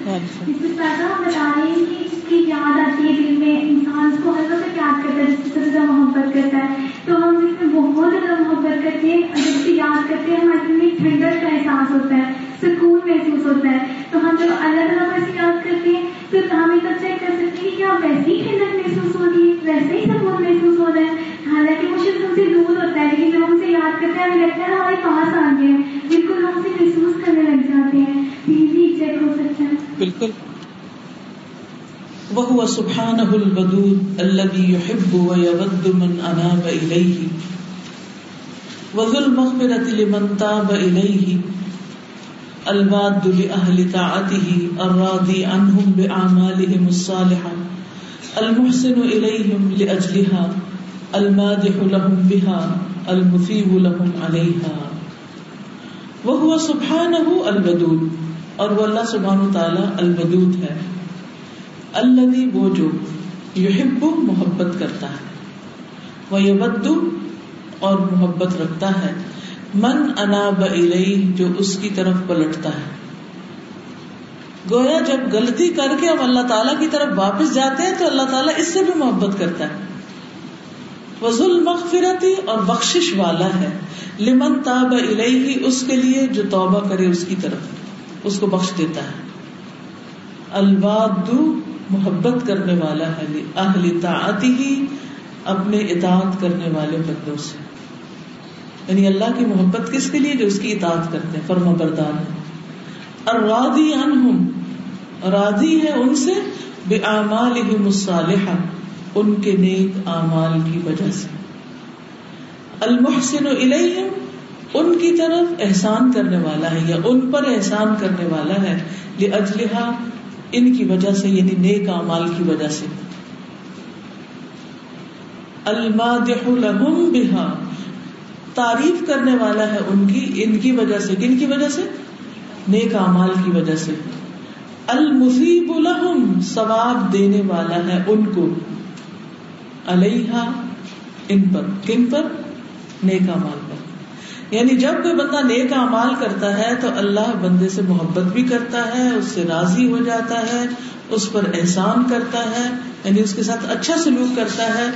ہم بتا رہے ہیں کہ اس کی یاد آتی ہے دل میں، انسان کو ہر وقت یاد کرتا ہے، جس طرح سے محبت کرتا ہے۔ تو ہم اس میں بہت زیادہ محبت کرتے ہیں، اور جب اسے یاد کرتے ہیں، ہمارے دل میں ٹھنڈک کا احساس ہوتا ہے۔ سبحانه الودود الذي يحب ويود من اناب اليه وذو المغفرة لمن تاب اليه الواد لاهل طاعته الراضي عنهم باعمالهم الصالحة المحسن اليهم لاجلها المادح لهم بها المثيب لهم عليها وهو سبحانه الودود اور وہ اللہ سبحانہ تعالی الودود ہے الذي وہ جو یحب محبت کرتا ہے وہ یود اور محبت رکھتا ہے، من اناب الیہ، جو اس کی طرف پلٹتا ہے۔ گویا جب غلطی کر کے ہم اللہ تعالیٰ کی طرف واپس جاتے ہیں تو اللہ تعالیٰ اس سے بھی محبت کرتا ہے۔ وزل مغفرتی اور بخشش والا ہے۔ لمن تاب الیہ، اس کے لیے جو توبہ کرے، اس کی طرف، اس کو بخش دیتا ہے۔ الباد محبت کرنے والا ہے اہل طاعتی ہی اپنے اطاعت کرنے والے بندوں سے۔ یعنی اللہ کی محبت کس کے لیے؟ جو اس کی اطاعت کرتے ہیں، فرما بردار ہے اور راضی عنہم راضی ہے ان سے بے اعمال الصالحہ، ان کے نیک اعمال کی وجہ سے۔ المحسن الیہم، ان کی طرف احسان کرنے والا ہے، یا ان پر احسان کرنے والا ہے یہ اجلحا ان کی وجہ سے یعنی نیک اعمال کی وجہ سے۔ المادح لهم بها۔ تعریف کرنے والا ہے ان کی ان کی وجہ سے۔ کن کی وجہ سے؟ نیک اعمال کی وجہ سے۔ المصیب لهم۔ ثواب دینے والا ہے ان کو۔ علیہا ان پر۔ کن پر؟ نیک اعمال۔ یعنی جب کوئی بندہ نیک اعمال کرتا ہے تو اللہ بندے سے محبت بھی کرتا ہے، اس سے راضی ہو جاتا ہے، اس پر احسان کرتا ہے یعنی اس کے ساتھ اچھا سلوک کرتا ہے،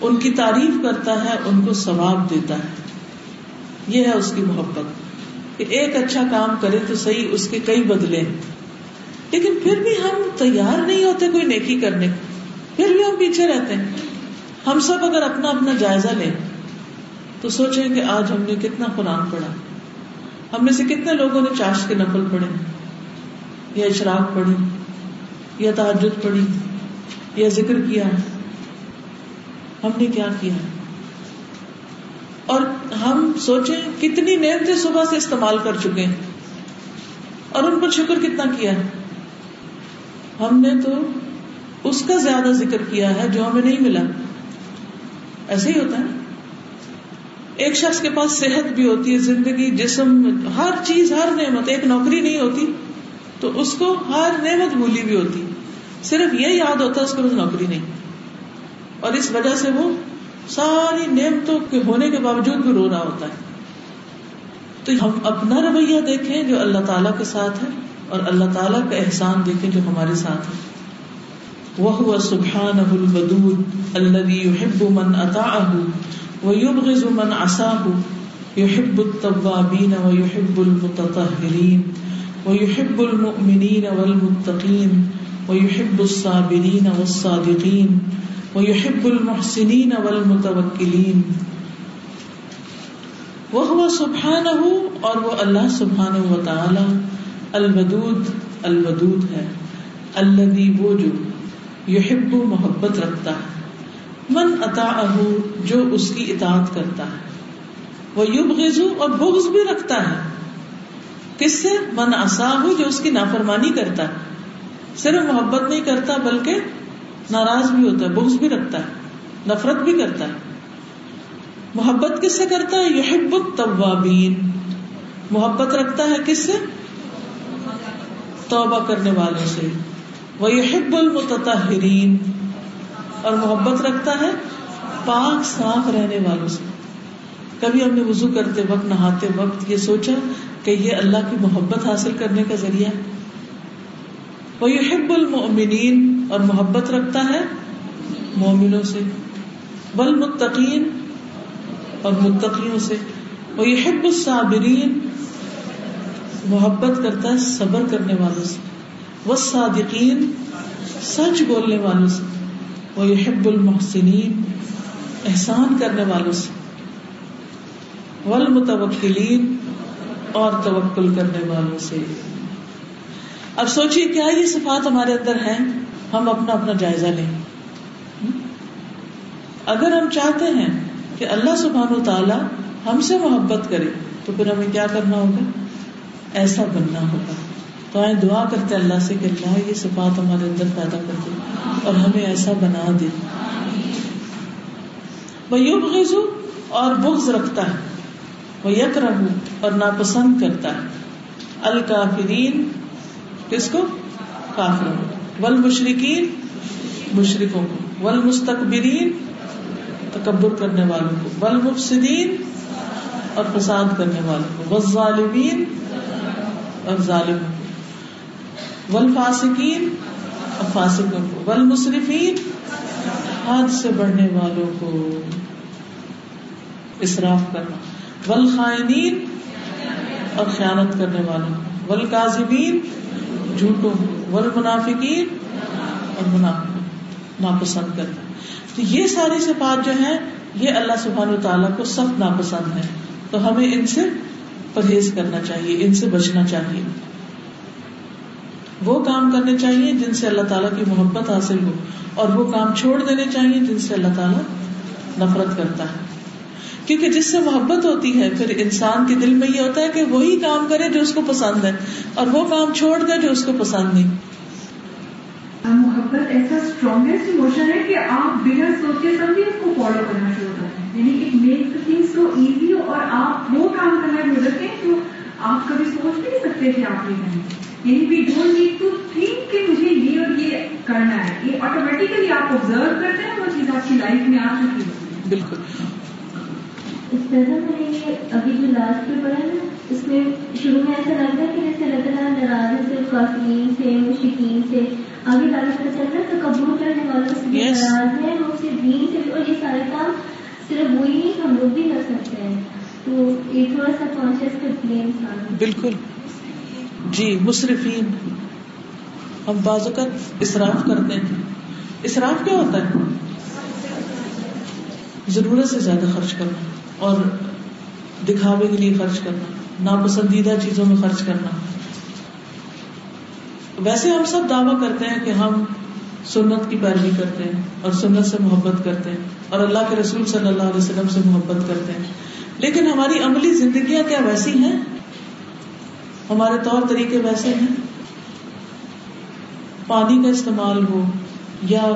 ان کی تعریف کرتا ہے، ان کو ثواب دیتا ہے۔ یہ ہے اس کی محبت۔ کہ ایک اچھا کام کرے تو صحیح اس کے کئی بدلے لیکن پھر بھی ہم تیار نہیں ہوتے کوئی نیکی کرنے۔ پھر بھی ہم پیچھے رہتے ہیں۔ ہم سب اگر اپنا اپنا جائزہ لیں تو سوچیں کہ آج ہم نے کتنا قرآن پڑھا۔ ہم میں سے کتنے لوگوں نے چاش کے نفل پڑھے۔ یا اشراق پڑھی یا تحجد پڑھی یا ذکر کیا۔ ہم نے کیا کیا؟ اور ہم سوچیں کتنی نعمتیں صبح سے استعمال کر چکے ہیں۔ اور ان پر شکر کتنا کیا؟ ہے ہم نے تو اس کا زیادہ ذکر کیا ہے جو ہمیں نہیں ملا۔ ایسے ہی ہوتا ہے۔ ایک شخص کے پاس صحت بھی ہوتی ہے، زندگی، جسم، ہر چیز، ہر نعمت، ایک نوکری نہیں ہوتی، تو اس کو ہر نعمت بھولی بھی ہوتی۔ صرف یہ یاد ہوتا ہے، اس کو نوکری نہیں۔ اور اس وجہ سے وہ ساری نعمتوں کے ہونے کے باوجود بھی رو رہا ہوتا ہے۔ تو ہم اپنا رویہ دیکھیں جو اللہ تعالیٰ کے ساتھ ہے، اور اللہ تعالیٰ کا احسان دیکھیں جو ہمارے ساتھ ہے۔ وہ سبحان الودود الذي يحب من اطاعه ويبغض من عصاه، يحب التوابين ويحب المتطهرين، ويحب المؤمنين والمتقين، ويحب الصابرين والصادقين، ويحب المحسنين والمتوكلين۔ وهو سبحانه اور وہ اللہ سبحانہ و تعالی الودود الودود ہے الذي وہ جو یحب محبت رکھتا ہے۔ من اتا جو اس کی اطاعت کرتا ہے۔ وہ یوب اور بغض بھی رکھتا ہے۔ کس سے؟ من اصا جو اس کی نافرمانی کرتا ہے۔ صرف محبت نہیں کرتا، بلکہ ناراض بھی ہوتا ہے، بغض بھی رکھتا ہے، نفرت بھی کرتا ہے۔ محبت کس سے کرتا ہے؟ یحب التوابین۔ محبت رکھتا ہے کس سے؟ توبہ کرنے والوں سے۔ وہ حب المتحرین اور محبت رکھتا ہے، پاک صاف رہنے والوں سے۔ کبھی ہم نے وضو کرتے وقت، نہاتے وقت یہ سوچا کہ یہ اللہ کی محبت حاصل کرنے کا ذریعہ ہے۔ وہ حب المؤمنین اور محبت رکھتا ہے مومنوں سے۔ بل متقین اور متقیوں سے۔ وہ حب الصابرین محبت کرتا ہے صبر کرنے والوں سے۔ وہ صادقین سچ بولنے والوں سے۔ وہ حب المحسنین احسان کرنے والوں سے والمتوکلین اور توکل کرنے والوں سے۔ اب سوچیے کیا یہ صفات ہمارے اندر ہیں؟ ہم اپنا اپنا جائزہ لیں۔ اگر ہم چاہتے ہیں کہ اللہ سبحان و تعالی ہم سے محبت کرے، تو پھر ہمیں کیا کرنا ہوگا؟ ایسا بننا ہوگا۔ تو دعا کرتے اللہ سے کہ اللہ یہ صفات ہمارے اندر پیدا کر دے اور ہمیں ایسا بنا دے۔ وہ غزو اور بغض رکھتا ہے۔ وہ یک رہو اور ناپسند کرتا ہے۔ الکافرین کس کو؟ کافر ول مشرقین مشرقوں کو۔ ول مستقبرین تکبر کرنے والوں کو۔ ول مفسدین اور فساد کرنے والوں کو۔ ظالمین اور ظالم ول فاسقین اور فاسقوں کو ول مصرفین حد سے بڑھنے والوں کو اسراف کرنا ول خائنین اور خیانت کرنے والوں کو ول جھوٹوں ول منافقین اور منافق ناپسند کرنا۔ تو یہ ساری صفات جو ہیں، یہ اللہ سبحانہ و تعالیٰ کو سخت ناپسند ہے تو ہمیں ان سے پرہیز کرنا چاہیے، ان سے بچنا چاہیے۔ وہ کام کرنے چاہیے جن سے اللہ تعالیٰ کی محبت حاصل ہو اور وہ کام چھوڑ دینے چاہیے جن سے اللہ تعالیٰ نفرت کرتا ہے۔ کیونکہ جس سے محبت ہوتی ہے، پھر انسان کے دل میں یہ ہوتا ہے کہ وہی کام کرے جو اس کو پسند ہے اور وہ کام چھوڑ دے جو اس کو پسند نہیں۔ محبت ایسا اسٹرانگیسٹ اموشن ہے کہ آپ بنا سوچے سمجھے اس کو فالو کرنا شروع کرتے ہیں یعنی it make thing so easy اور آپ وہ کام کرنا شروع کرتے ہیں جو آپ کبھی سوچ بھی نہیں سکتے تھے آپ یہ کریں۔ یعنی we don't need to think کہ مجھے یہ اور یہ کرنا ہے۔ یہ آٹومیٹیکلی آپ آبزرو کرتے ہیں وہ چیز آپ کی لائف میں آ چکی ہوتی ہے۔ بالکل۔ اس طرح میں نے یہ ابھی جو لاسٹ میں پڑھا نا اس میں شروع میں ایسا لگتا ہے کہ جیسے اللہ تعالیٰ ناراض ہے صرف قاسمین سے مشکین سے آگے تعالیٰ پتہ چل رہا ہے تو قبول کرنے والوں سے. ناراض ہے وہ صرف دین سے اور یہ سارے کام صرف وہی نہیں ہم لوگ بھی کر سکتے ہیں۔ تو یہ تھوڑا سا کانشیس کرتی ہے انسان بالکل۔ جی مصرفین ہم بعض اوقات اسراف کرتے ہیں۔ اسراف کیا ہوتا ہے؟ ضرورت سے زیادہ خرچ کرنا اور دکھاوے کے لیے خرچ کرنا، ناپسندیدہ چیزوں میں خرچ کرنا۔ ویسے ہم سب دعویٰ کرتے ہیں کہ ہم سنت کی پیروی کرتے ہیں اور سنت سے محبت کرتے ہیں اور اللہ کے رسول صلی اللہ علیہ وسلم سے محبت کرتے ہیں۔ لیکن ہماری عملی زندگیاں کیا ویسی ہیں؟ ہمارے طور طریقے ویسے ہیں؟ پانی کا استعمال ہو یا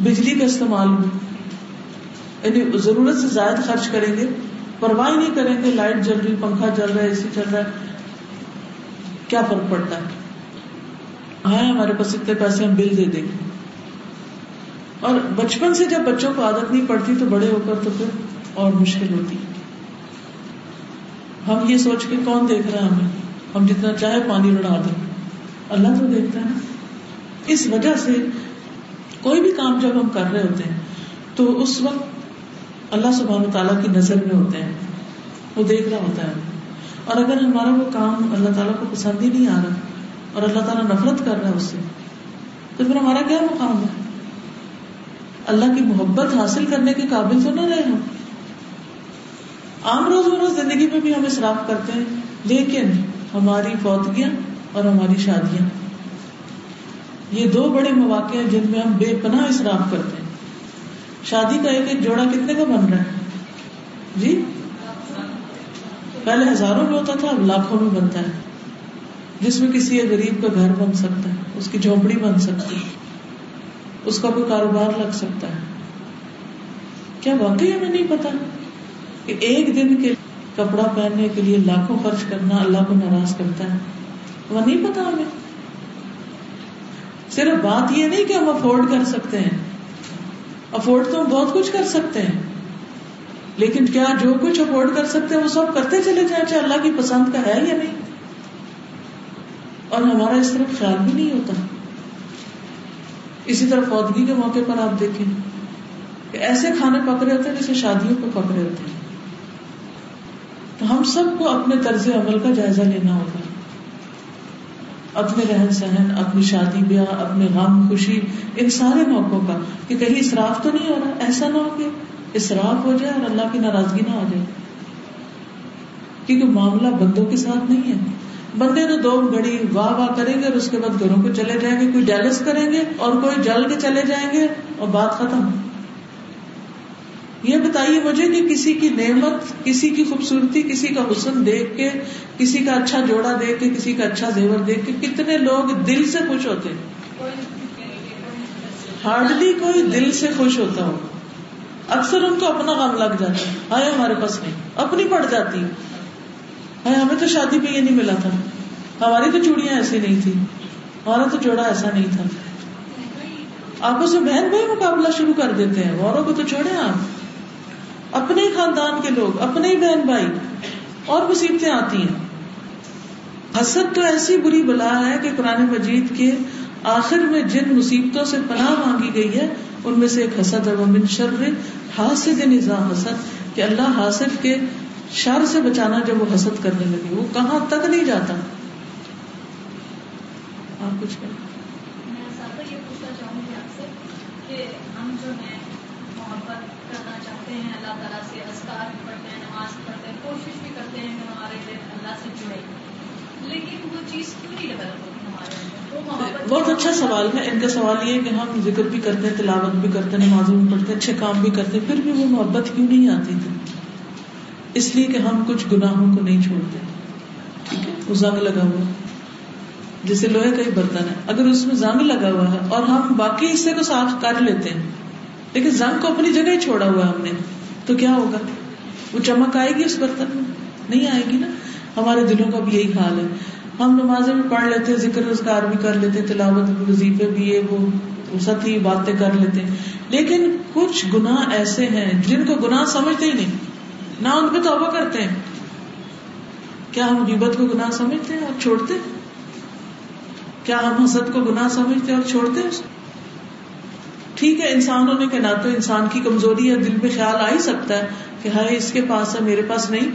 بجلی کا استعمال ہو؟ یعنی ضرورت سے زائد خرچ کریں گے، پرواہ نہیں کریں گے، لائٹ جل رہی، پنکھا چل رہا ہے اے سی چل رہا ہے کیا فرق پڑتا ہے؟ ہاں ہمارے پاس اتنے پیسے، ہم بل دے دیں گے۔ اور بچپن سے جب بچوں کو عادت نہیں پڑتی تو بڑے ہو کر تو پھر اور مشکل ہوتی۔ ہم یہ سوچ کے کون دیکھ رہا ہے ہمیں؟ ہم جتنا چاہے پانی لڑا دیں۔ اللہ تو دیکھتا ہے نا۔ اس وجہ سے کوئی بھی کام جب ہم کر رہے ہوتے ہیں، تو اس وقت اللہ سبحانہ تعالیٰ کی نظر میں ہوتے ہیں۔ وہ دیکھ رہا ہوتا ہے۔ اور اگر ہمارا وہ کام اللہ تعالیٰ کو پسند ہی نہیں آ رہا اور اللہ تعالیٰ نفرت کر رہا ہے اس سے، تو پھر ہمارا کیا مقام ہے؟ اللہ کی محبت حاصل کرنے کے قابل تو نہ رہے ہم۔ عام روز روز زندگی میں بھی ہم اصراف کرتے ہیں، لیکن ہماری فوتگیاں اور ہماری شادیاں۔ یہ دو بڑے مواقع ہیں جن میں ہم بے پناہ اصراف کرتے ہیں۔ شادی کا ایک ایک جوڑا کتنے کا بن رہا ہے؟ جی؟ پہلے ہزاروں میں ہوتا تھا، اب لاکھوں میں بنتا ہے۔ جس میں کسی ایک غریب کا گھر بن سکتا ہے، اس کی جھونپڑی بن سکتی ہے۔ اس کا کوئی کاروبار لگ سکتا ہے۔ کیا واقعی ہمیں نہیں پتا؟ کہ ایک دن کے کپڑا پہننے کے لیے لاکھوں خرچ کرنا اللہ کو ناراض کرتا ہے۔ وہ نہیں پتا ہمیں۔ صرف بات یہ نہیں کہ ہم افورڈ کر سکتے ہیں۔ افورڈ تو ہم بہت کچھ کر سکتے ہیں۔ لیکن کیا جو کچھ افورڈ کر سکتے ہیں وہ سب کرتے چلے جائیں چاہے اللہ کی پسند کا ہے یا نہیں۔ اور ہمارا اس طرف خیال بھی نہیں ہوتا۔ اسی طرح فوتگی کے موقع پر آپ دیکھیں کہ ایسے کھانے پک رہے ہوتے ہیں جیسے شادیوں پہ پک رہے ہوتے ہیں۔ ہم سب کو اپنے طرز عمل کا جائزہ لینا ہوگا۔ اپنے رہن سہن، اپنی شادی بیاہ، اپنے غم، خوشی، ان سارے موقعوں کا کہ کہیں اسراف تو نہیں ہو رہا، ایسا نہ ہو کہ اسراف ہو جائے اور اللہ کی ناراضگی نہ آ جائے۔ کیونکہ معاملہ بندوں کے ساتھ نہیں ہے۔ بندے تو دو گھڑی واہ واہ کریں گے اور اس کے بعد گھروں کو چلے جائیں گے، کوئی ڈیلس کریں گے اور کوئی جل کے چلے جائیں گے اور بات ختم۔ یہ بتائیے مجھے کہ کسی کی نعمت، کسی کی خوبصورتی، کسی کا حسن دیکھ کے، کسی کا اچھا جوڑا دیکھ کے، کسی کا اچھا زیور دیکھ کے کتنے لوگ دل سے خوش ہوتے ہارڈلی کوئی دل سے خوش ہوتا ہو۔ اکثر ان کو اپنا غم لگ جاتا ہے۔ ہائے، ہمارے پاس نہیں۔ اپنی پڑ جاتی۔ ہے ہمیں تو شادی پہ یہ نہیں ملا تھا۔ ہماری تو چوڑیاں ایسی نہیں تھی ہمارا تو جوڑا ایسا نہیں تھا۔ آپ اسے بہن بھائی مقابلہ شروع کر دیتے ہیں۔ اوروں کو تو چھوڑے آپ۔ اپنے خاندان کے لوگ، اپنے بہن بھائی، اور مصیبتیں آتی ہیں۔ حسد تو ایسی بری بلا ہے کہ قرآن مجید کے آخر میں جن مصیبتوں سے پناہ مانگی گئی ہے، ان میں سے ایک حسد ہے، وہ من شر حاسد نظام حسد، کہ اللہ حاسد کے شر سے بچانا جب وہ حسد کرنے لگے۔ وہ کہاں تک نہیں جاتا۔ آپ کچھ کریں میں ساتھ یہ پوچھنا چاہوں گی آپ سے کہ ہم جو ہیں محبت چاہتے ہیں اللہ تعالیٰ سے اسکار بھی پڑھتے ہیں نماز پڑھتے ہیں کوشش بھی کرتے ہیں کہ ہمارے دل اللہ سے جڑے لیکن وہ چیز کیوں نہیں ڈیولپ ہوتی ہمارے بہت اچھا سوال ہے۔ ان کا سوال یہ ہے کہ ہم ذکر بھی کرتے ہیں تلاوت بھی کرتے ہیں نمازوں بھی پڑھتے ہیں اچھے کام بھی کرتے ہیں پھر بھی وہ محبت کیوں نہیں آتی تھی؟ اس لیے کہ ہم کچھ گناہوں کو نہیں چھوڑتے۔ ٹھیک ہے؟ وہ زنگ لگا ہوا جیسے لوہے کا ہی برتن ہے۔ اگر اس میں زنگ لگا ہوا ہے اور ہم باقی حصے کو صاف کر لیتے ہیں لیکن زنگ کو اپنی جگہ ہی چھوڑا ہوا ہم نے۔ تو کیا ہوگا؟ وہ چمک آئے گی اس برتن میں؟ نہیں آئے گی نا؟ ہمارے دلوں کا بھی یہی حال ہے۔ ہم نمازیں بھی پڑھ لیتے ہیں، ذکر روزگار بھی کر لیتے تلاوت وظیفے بھی، یہ وہ ساتھ ہی باتیں کر لیتے ہیں۔ لیکن کچھ گناہ ایسے ہیں جن کو گناہ سمجھتے ہی نہیں۔ نہ ان پہ توبہ کرتے ہیں۔ کیا ہم غیبت کو گناہ سمجھتے ہیں اور چھوڑتے ہیں؟ کیا ہم حسد کو گناہ سمجھتے ہیں اور چھوڑتے ہیں اس کو؟ ٹھیک ہے انسان ہونے کے ناطے انسان کی کمزوری ہے دل میں خیال آ ہی سکتا ہے کہ ہائے اس کے پاس ہے، میرے پاس نہیں۔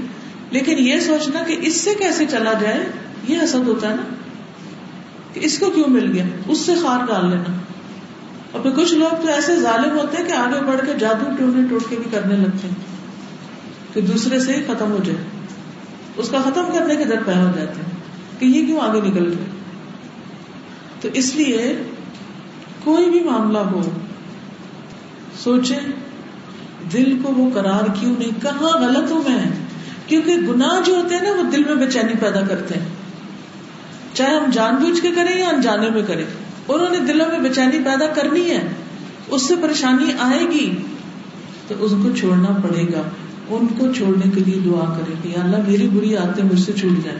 لیکن یہ سوچنا کہ اس سے کیسے چلا جائے، یہ حسد ہوتا ہے نا۔ کہ اس کو کیوں مل گیا؟ اس سے خار ڈال لینا۔ اور پھر کچھ لوگ تو ایسے ظالم ہوتے ہیں کہ آگے بڑھ کے جادو ٹوٹنے ٹوٹ کے بھی کرنے لگتے ہیں۔ کہ دوسرے سے ہی ختم ہو جائے۔ اس کا ختم کرنے کے در پہ ہو جاتے ہیں کہ یہ کیوں آگے نکل گئے؟ تو اس لیے کوئی بھی معاملہ ہو سوچے دل کو وہ قرار کیوں نہیں؟ کہاں غلط ہوں میں کیونکہ گناہ جو ہوتے ہیں نا وہ دل میں بے چینی پیدا کرتے ہیں۔ چاہے ہم جان بوجھ کے کریں یا انجانے میں کریں انہوں نے دلوں میں بے چینی پیدا کرنی ہے۔ اس سے پریشانی آئے گی۔ تو اس کو چھوڑنا پڑے گا۔ ان کو چھوڑنے کے لیے دعا کرے گی اللہ میری بری آتے مجھ سے چھوٹ جائے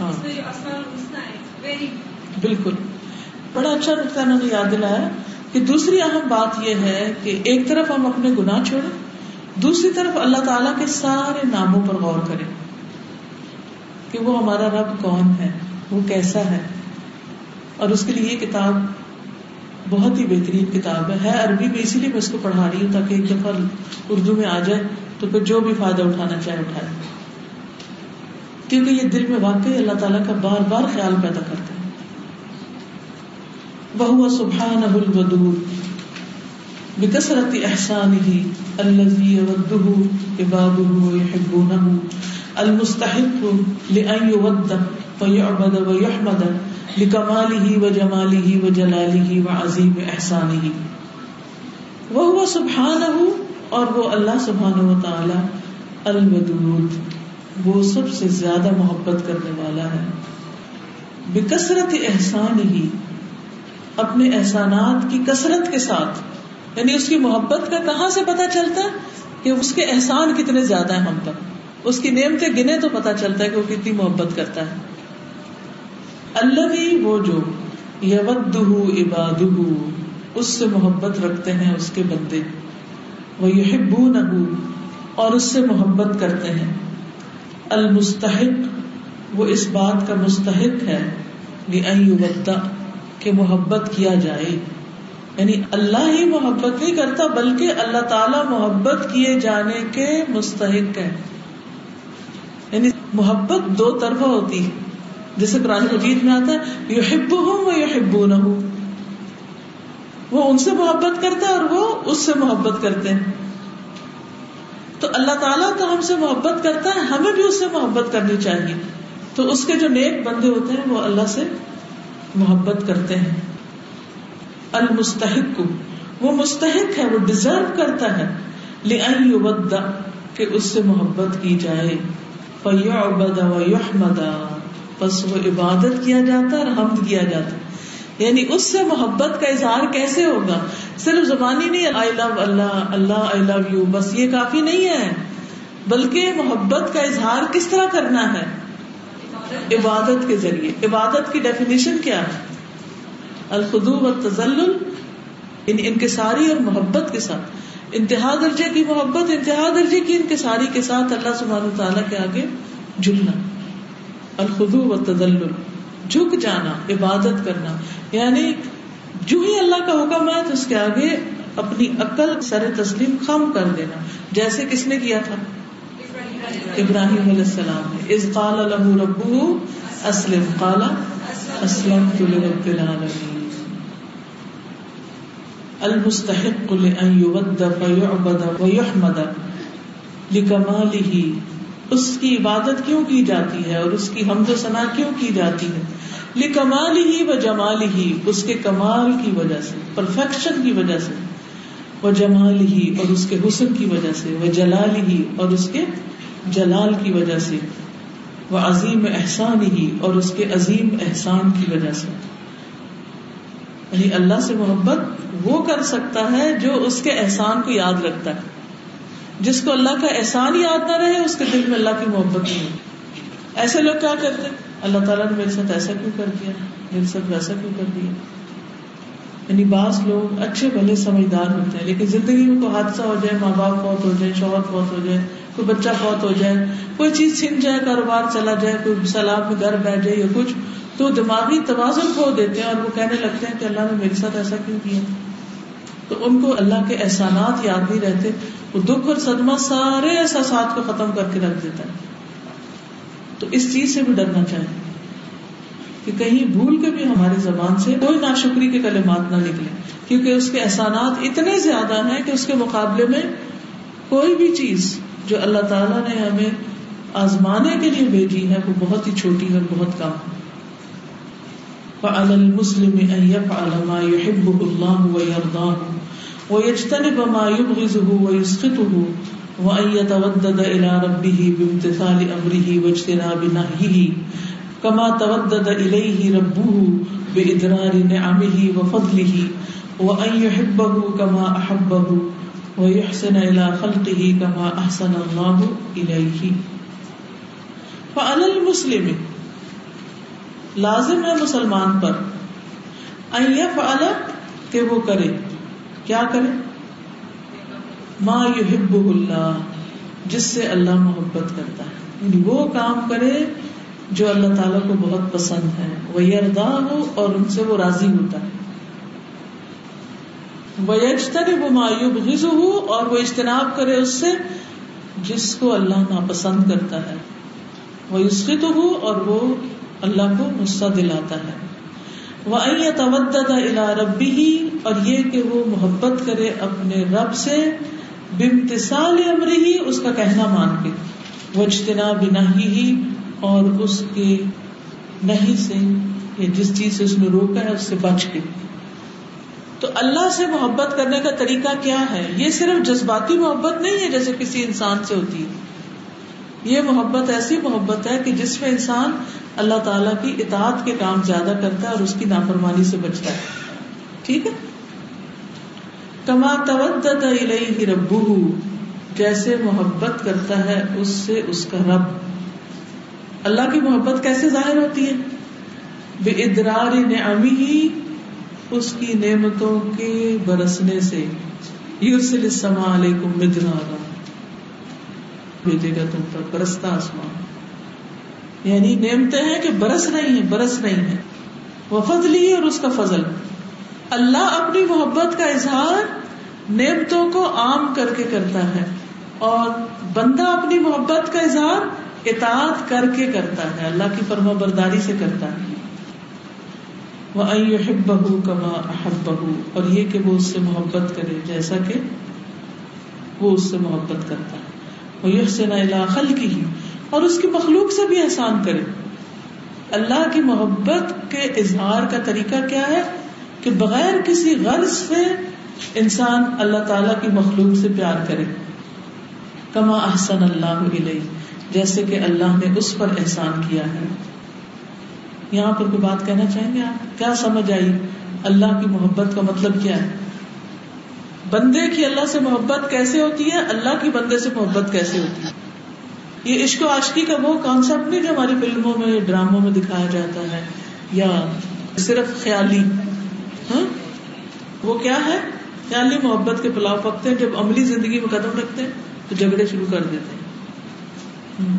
ہاں۔ ویری بالکل۔ بڑا اچھا نقطہ انہوں نے یاد دلایا کہ دوسری اہم بات یہ ہے کہ ایک طرف ہم اپنے گناہ چھوڑیں، دوسری طرف اللہ تعالیٰ کے سارے ناموں پر غور کریں کہ وہ ہمارا رب کون ہے، وہ کیسا ہے۔ اور اس کے لیے یہ کتاب بہت ہی بہترین کتاب ہے۔ ہے عربی میں، اسی لیے میں اس کو پڑھا رہی ہوں تاکہ ایک دفعہ اردو میں آ جائے، تو پھر جو بھی فائدہ اٹھانا چاہے اٹھائے کیونکہ یہ دل میں واقعی اللہ تعالیٰ کا بار بار خیال پیدا کرتا ہے۔ بہو سبحان اب الودود، بکثرت احسانه الذي يوده عباده ويحبونه المستحق لأن يود ويعبد ويحمد لكماله وجماله وجلاله وعظيم احسانه وهو سبحانه اور وہ اللہ سبحانہ و الودود۔ وہ سب سے زیادہ محبت کرنے والا ہے۔ بکثرت احسان ہی اپنے احسانات کی کثرت کے ساتھ یعنی اس کی محبت کا کہاں سے پتا چلتا ہے کہ اس کے احسان کتنے زیادہ ہیں ہم پر اس کی نعمتیں گنے تو پتا چلتا ہے کہ وہ کتنی محبت کرتا ہے۔ اللہ بھی وہ جو یود عباد اس سے محبت رکھتے ہیں اس کے بندے۔ وہ یحبو اور اس سے محبت کرتے ہیں۔ المستحق، وہ اس بات کا مستحق ہے کہ محبت کیا جائے۔ یعنی اللہ ہی محبت نہیں کرتا، بلکہ اللہ تعالی محبت کیے جانے کے مستحق ہے یعنی محبت دو طرفہ ہوتی ہے۔ جیسے قرآن مجید میں آتا ہے یو ہبو ہوں وہ یو ہبو نہ وہ ان سے محبت کرتا ہے اور وہ اس سے محبت کرتے ہیں۔ تو اللہ تعالیٰ تو ہم سے محبت کرتا ہے، ہمیں بھی اس سے محبت کرنی چاہیے۔ تو اس کے جو نیک بندے ہوتے ہیں، وہ اللہ سے محبت کرتے ہیں۔ المستحق کو وہ مستحق ہے، وہ ڈیزرو کرتا ہے۔ لدا کہ اس سے محبت کی جائے۔ فیعبد و یحمدا بس وہ عبادت کیا جاتا اور حمد کیا جاتا۔ یعنی اس سے محبت کا اظہار کیسے ہوگا؟ صرف زبانی نہیں آئی لو اللہ اللہ آئی لو یو بس یہ کافی نہیں ہے۔ بلکہ محبت کا اظہار کس طرح کرنا ہے؟ عبادت کے ذریعے۔ عبادت کی ڈیفینیشن کیا ہے؟ الخدو و تزل ان یعنی انکساری اور محبت کے ساتھ۔ انتہا درجے کی محبت، انتہا درجے کی انکساری کے ساتھ اللہ سبحانہ تعالیٰ کے آگے جھکنا الخدو و تدل جھک جانا، عبادت کرنا۔ یعنی جو ہی اللہ کا حکم ہے تو اس کے آگے اپنی عقل، سر تسلیم خم کر دینا۔ جیسے کس نے کیا تھا؟ ابراہیم علیہ السلام نے۔ از قال الح ربو اسلم۔ قالا اسلم رب العالمین۔ المستحق لأن يود فيعبد ويحمد لكماله اس کی عبادت کیوں کی جاتی ہے اور اس کی حمد و ثنا کیوں کی جاتی ہے؟ کمال ہی و جمال ہی اس کے کمال کی وجہ سے پرفیکشن کی وجہ سے وہ جمال ہی اور اس کے حسن کی وجہ سے وہ جلال ہی اور اس کے جلال کی وجہ سے وہ عظیم احسان ہی اور اس کے عظیم احسان کی وجہ سے۔ یعنی اللہ سے محبت وہ کر سکتا ہے جو اس کے احسان کو یاد رکھتا ہے۔ جس کو اللہ کا احسان یاد نہ رہے، اس کے دل میں اللہ کی محبت نہیں ہوتی۔ ایسے لوگ کیا کرتے؟ اللہ تعالیٰ نے میرے ساتھ ایسا کیوں کر دیا؟ میرے ساتھ ویسا کیوں کر دیا؟ یعنی بعض لوگ اچھے بھلے سمجھدار ہوتے ہیں، لیکن زندگی میں کوئی حادثہ ہو جائے، ماں باپ فوت ہو جائے شوہر فوت ہو جائے کوئی بچہ فوت ہو جائے، کوئی چیز چھن جائے، کاروبار چلا جائے، کوئی سیلاب میں گھر بیٹھ جائے یا کچھ، تو دماغی توازن کھو دیتے ہیں اور وہ کہنے لگتے ہیں کہ اللہ نے میرے ساتھ ایسا کیوں کیا؟ تو ان کو اللہ کے احسانات یاد نہیں رہتے، وہ دکھ اور صدمہ سارے احساسات کو ختم کر کے رکھ دیتا ہے۔ تو اس چیز سے بھی ڈرنا چاہیے کہ کہیں بھول کے بھی ہماری زبان سے کوئی ناشکری کے کلمات نہ نکلے کیونکہ اس کے احسانات اتنے زیادہ ہیں کہ اس کے مقابلے میں کوئی بھی چیز جو اللہ تعالیٰ نے ہمیں آزمانے کے لیے بھیجی ہے، وہ بہت ہی چھوٹی اور بہت کم ہے۔ فعلى المسلم أن يفعل ما يحبه الله ويرضاه ويجتنب ما يبغضه ويسخطه وأن يتودد إلى ربه بامتثال أمره واجتناب نهيه كما تودد إليه ربه بإدرار نعمه وفضله وأن يحبه كما أحبه ويحسن إلى خلقه كما أحسن الله إليه فعلى المسلم، لازم ہے مسلمان پر کہ وہ کرے۔ کیا کرے؟ ما یحب اللہ، جس سے اللہ محبت کرتا ہے۔ یعنی وہ کام کرے جو اللہ تعالیٰ کو بہت پسند ہے۔ وہ یردا ہو اور ان سے وہ راضی ہوتا ہے۔ وہ یجتر وہ مایوب غز ہو اور وہ اجتناب کرے اس سے جس کو اللہ ناپسند کرتا ہے۔ وہ عسقت ہو اور وہ اللہ کو غصہ دلاتا ہے۔ وہ الا ربی ہی اور یہ کہ وہ محبت کرے اپنے رب سے بمتسال امر ہی اس کا کہنا مان کے۔ وہ اجتنا بنا ہی اور اس کے نہیں سے یا جس چیز سے اس نے روکا ہے، اس سے بچ کے۔ تو اللہ سے محبت کرنے کا طریقہ کیا ہے؟ یہ صرف جذباتی محبت نہیں ہے جیسے کسی انسان سے ہوتی۔ ہے یہ محبت ایسی محبت ہے کہ جس میں انسان اللہ تعالیٰ کی اطاعت کے کام زیادہ کرتا ہے اور اس کی نافرمانی سے بچتا ہے۔ ٹھیک ہے؟ کما تودت الیہ ربہ، جیسے محبت کرتا ہے اس سے اس کا رب۔ اللہ کی محبت کیسے ظاہر ہوتی ہے؟ بے ادرار نعمی ہی اس کی نعمتوں کے برسنے سے۔ یورسل السماء علیکم مدرارا۔ بھیجے گا تم پر برستا آسمان۔ یعنی نعمتیں ہیں کہ برس رہی ہیں، برس رہی ہیں۔ وہ فضلی اور اس کا فضل۔ اللہ اپنی محبت کا اظہار نعمتوں کو عام کر کے کرتا ہے اور بندہ اپنی محبت کا اظہار اطاعت کر کے کرتا ہے، اللہ کی فرما برداری سے کرتا ہے۔ وہ احب بہو کما احب بہو اور یہ کہ وہ اس سے محبت کرے، جیسا کہ وہ اس سے محبت کرتا ہے۔ وہ یہ سے نہ کی ہی اور اس کی مخلوق سے بھی احسان کرے۔ اللہ کی محبت کے اظہار کا طریقہ کیا ہے؟ کہ بغیر کسی غرض سے انسان اللہ تعالی کی مخلوق سے پیار کرے۔ کما احسن اللہ علیہ جیسے کہ اللہ نے اس پر احسان کیا ہے۔ یہاں پر کوئی بات کہنا چاہیں گے آپ؟ کیا سمجھ آئی؟ اللہ کی محبت کا مطلب کیا ہے؟ بندے کی اللہ سے محبت کیسے ہوتی ہے؟ اللہ کی بندے سے محبت کیسے ہوتی ہے؟ یہ عشق و عاشقی کا وہ کانسیپٹ نہیں جو ہماری فلموں میں ڈراموں میں دکھایا جاتا ہے، یا صرف خیالی ہاں؟ وہ کیا ہے؟ خیالی محبت کے پلاؤ پکتے ہیں، جب عملی زندگی میں قدم رکھتے ہیں، تو جھگڑے شروع کر دیتے ہیں۔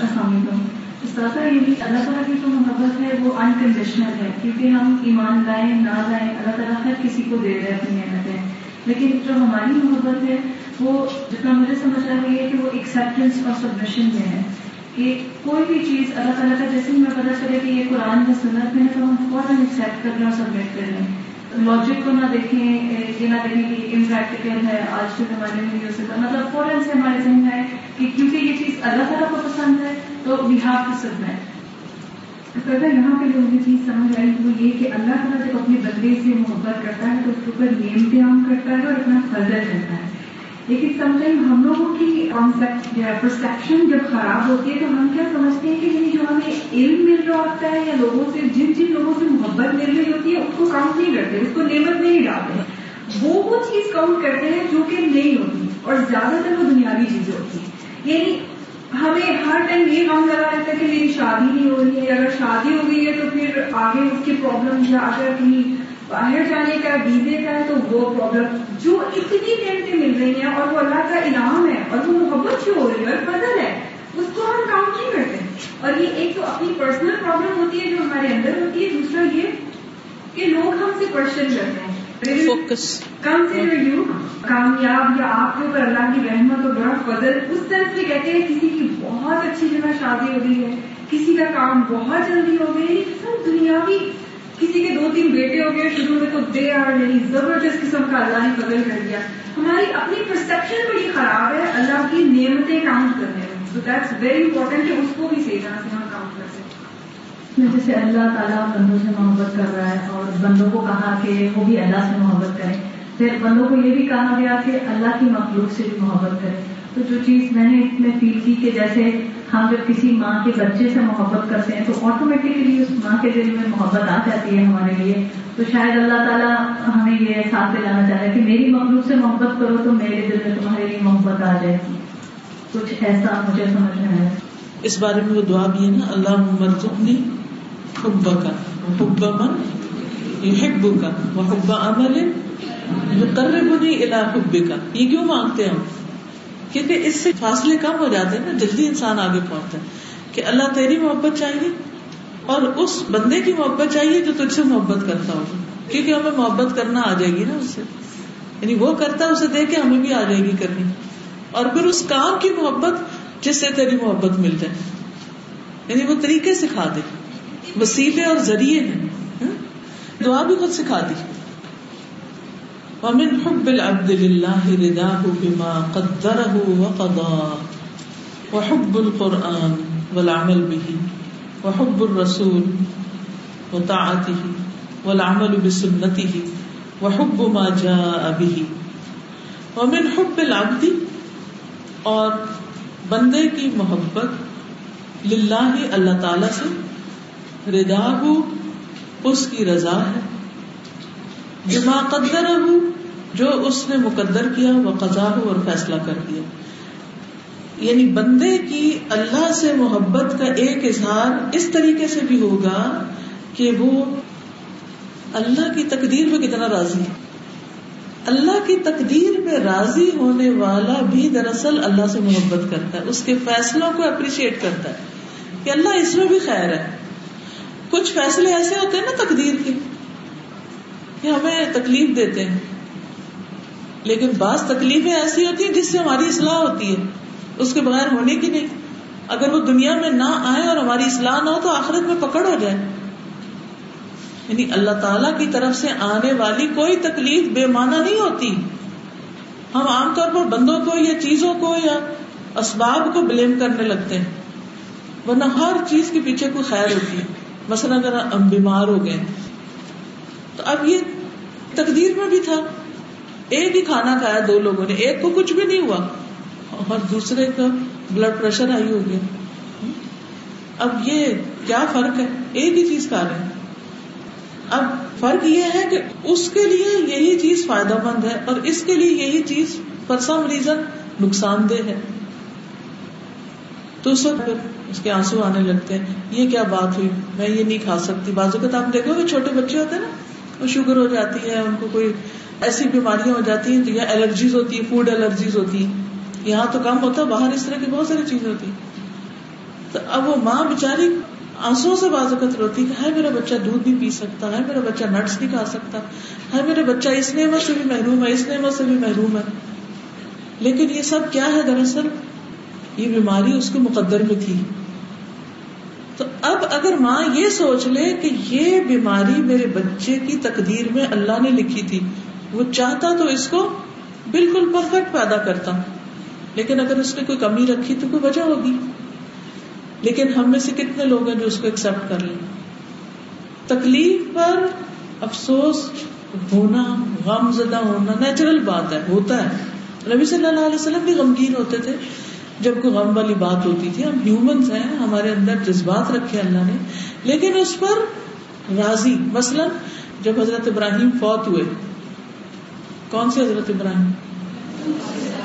السلام علیکم۔ اللہ تعالیٰ کی جو محبت ہے، وہ انکنڈیشنل ہے، کیونکہ ہم ایمان لائیں، نہ لائیں، اللہ تعالیٰ ہر کسی کو دے رہے اپنی محنتیں لیکن جو ہماری محبت ہے وہ جتنا مجھے سمجھ رہا ہے کہ وہ ایکسپٹینس اور سبمیشن میں ہے کہ کوئی بھی چیز اللہ تعالیٰ کا جیسے ہی میں پتا چلے کہ یہ قرآن میں سنت میں ہے تو ہم فوراً ایکسیپٹ کر لیں اور سبمٹ کر لیں لاجک کو نہ دیکھیں، یہ نہ دیکھیں کہ امپریکٹیکل ہے، آج کے زمانے میں ہو سکتا مطلب فوراً سے ہمارے ذہن میں ہے کہ کیونکہ یہ چیز اللہ تعالیٰ کو پسند ہے تو وی ہیو ٹو سبمٹ اگر یہاں پہ جو مجھے چیز سمجھ آئی وہ یہ کہ اللہ تعالیٰ جب اپنے بندے سے محبت کرتا ہے تو اس کے اوپر یہ امتحان کرتا ہے اور اپنا فضل کرتا ہے۔ لیکن سم ٹائم ہم لوگوں کی کانسیپٹ یا پرسپشن جب خراب ہوتی ہے تو ہم کیا سمجھتے ہیں کہ یعنی جو ہمیں علم مل رہا ہوتا ہے یا لوگوں سے، جن جن لوگوں سے محبت مل رہی ہوتی ہے، اس کو کاؤنٹ نہیں کرتے، اس کو نعمت نہیں ڈالتے وہ وہ چیز کاؤنٹ کرتے ہیں جو کہ نہیں ہوتی، اور زیادہ تر وہ دنیاوی چیزیں ہوتی ہیں۔ یعنی ہمیں ہر ٹائم یہ کام لگا رہتا ہے کہ میری شادی نہیں ہو رہی ہے، اگر شادی ہو گئی ہے تو پھر آگے اس کی پرابلم یا اگر کہیں باہر جانے کا ویزے کا ہے تو وہ پرابلم جو اتنی نعمتیں مل رہی ہیں اور وہ اللہ کا انعام ہے اور وہ محبت جو ہو رہی ہے اور فضل ہے اس کو ہم کاؤنٹ نہیں کرتے۔ اور یہ ایک تو اپنی پرسنل پرابلم ہوتی ہے جو ہمارے اندر ہوتی ہے دوسرا یہ کہ لوگ ہم سے کوشچن کرتے ہیں۔ فوکس کنسیڈر یو کامیاب یا آپ کے اوپر اللہ کی رحمت اور بڑا فضل اس طرح سے کہتے ہیں کسی کی بہت اچھی جگہ شادی ہو گئی ہے کسی کا کام بہت جلدی ہو گئی سب دنیاوی کسی کے دو تین بیٹے ہو گئے، شروع میں تو دے آر یعنی زبردست قسم کا اللہ نے فضل کر دیا۔ ہماری اپنی پرسپشن بڑی خراب ہے، اللہ کی نعمتیں کاؤنٹ کرنے میں۔ تو دیٹس ویری امپورٹینٹ کہ اس کو بھی صحیح طرح سے ہم کاؤنٹ کر سکیں۔ جیسے اللہ تعالیٰ بندوں سے محبت کر رہا ہے اور بندوں کو کہا کہ وہ بھی اللہ سے محبت کریں۔ پھر بندوں کو یہ بھی کہا گیا کہ اللہ کی مخلوق سے بھی محبت کریں۔ تو جو چیز میں نے اس میں فیل کی کہ جیسے ہم جب کسی ماں کے بچے سے محبت کرتے ہیں تو آٹومیٹکلی اس ماں کے دل میں محبت آ جاتی ہے ہمارے لیے۔ تو شاید اللہ تعالیٰ ہمیں یہ ساتھ دے جانا چاہ رہا ہے کہ میری مخلوق سے محبت کرو تو میرے دل میں تمہارے لیے محبت آ جائے گی۔ کچھ ایسا مجھے سمجھ میں آیا۔ اس بارے میں وہ دعا بھی ہے نا اللہ مرزقنی حب کا حب من یحب کا وہ حب عمل یقربنی الی حب کا یہ کیوں مانگتے ہیں ہم؟ کیونکہ اس سے فاصلے کم ہو جاتے ہیں نا، جلدی انسان آگے پہنچتا ہے کہ اللہ تیری محبت چاہیے اور اس بندے کی محبت چاہیے جو تجھ سے محبت کرتا ہو۔ کیونکہ ہمیں محبت کرنا آ جائے گی نا اس سے۔ یعنی وہ کرتا ہے، اسے دیکھ کے ہمیں بھی آ جائے گی کرنی۔ اور پھر اس کام کی محبت جس سے تیری محبت مل جائے۔ یعنی وہ طریقے سکھا دے۔ وسیلے اور ذریعے ہیں۔ ہاں؟ دعا بھی خود سکھا دی۔ ومن حب العبد لله رداه بما قدره وقضى، وحب القرآن والعمل به، وحب الرسول وطاعته والعمل بسنته، وحب ما جاء به. ومن حب العبد، اور بندے کی محبت للہ اللہ تعالی سے ردا اس کی رضا ہے جما قدر جو اس نے مقدر کیا، وہ قضا ہو اور فیصلہ کر دیا۔ یعنی بندے کی اللہ سے محبت کا ایک اظہار اس طریقے سے بھی ہوگا کہ وہ اللہ کی تقدیر میں کتنا راضی ہے۔ اللہ کی تقدیر میں راضی ہونے والا بھی دراصل اللہ سے محبت کرتا ہے، اس کے فیصلوں کو اپریشیٹ کرتا ہے کہ اللہ اس میں بھی خیر ہے۔ کچھ فیصلے ایسے ہوتے ہیں نا تقدیر کے۔ کہ ہمیں تکلیف دیتے ہیں۔ لیکن بعض تکلیفیں ایسی ہوتی ہیں جس سے ہماری اصلاح ہوتی ہے۔ اس کے بغیر ہونے کی نہیں۔ اگر وہ دنیا میں نہ آئے اور ہماری اصلاح نہ ہو تو آخرت میں پکڑ ہو جائے۔ یعنی اللہ تعالی کی طرف سے آنے والی کوئی تکلیف بے معنی نہیں ہوتی۔ ہم عام طور پر بندوں کو یا چیزوں کو یا اسباب کو بلیم کرنے لگتے ہیں۔ ورنہ ہر چیز کے پیچھے کوئی خیر ہوتی ہے۔ مثلا اگر ہم بیمار ہو گئے تو اب یہ تقدیر میں بھی تھا۔ ایک ہی کھانا کھایا دو لوگوں نے، ایک کو کچھ بھی نہیں ہوا۔ اور دوسرے کا بلڈ پریشر ہائی ہو گیا۔ اب یہ کیا فرق ہے؟ ایک ہی چیز کھا رہے ہیں۔ اب فرق یہ ہے کہ اس کے لیے یہی چیز فائدہ مند ہے اور اس کے لیے یہی چیز فار سم ریزن نقصان دہ ہے۔ تو اس وقت اس کے آنسو آنے لگتے ہیں۔ یہ کیا بات ہوئی؟ میں یہ نہیں کھا سکتی۔ بازو کا تو آپ دیکھو گے، چھوٹے بچے ہوتے ہیں نا شوگر ہو جاتی ہے، ان کو کوئی ایسی بیماریاں ہو جاتی ہیں یا الرجیز ہوتی ہے فوڈ الرجیز ہوتی ہیں۔ یہاں تو کم ہوتا ہے، باہر اس طرح کی بہت ساری چیزیں ہوتی تو اب وہ ماں بےچاری آنسو سے بازوقت روتی کہ ہے میرا بچہ دودھ نہیں پی سکتا ہے میرا بچہ نٹس نہیں کھا سکتا ہے میرا بچہ اس نعمت سے بھی محروم ہے، اس نعمت سے بھی محروم ہے۔ لیکن یہ سب کیا ہے دراصل؟ یہ بیماری اس کے مقدر میں تھی۔ تو اب اگر ماں یہ سوچ لے کہ یہ بیماری میرے بچے کی تقدیر میں اللہ نے لکھی تھی، وہ چاہتا تو اس کو بالکل پرفیکٹ پیدا کرتا۔ لیکن اگر اس نے کوئی کمی رکھی تو کوئی وجہ ہوگی۔ لیکن ہم میں سے کتنے لوگ ہیں جو اس کو ایکسپٹ کر لیں؟ تکلیف پر افسوس ہونا غم زدہ ہونا نیچرل بات ہے، ہوتا ہے۔ نبی صلی اللہ علیہ وسلم بھی غمگین ہوتے تھے۔ جب کوئی غم والی بات ہوتی تھی، ہم ہیومنس ہیں، ہمارے اندر جذبات رکھے اللہ نے، لیکن اس پر راضی۔ مثلا جب حضرت ابراہیم فوت ہوئے، کون سے حضرت ابراہیم؟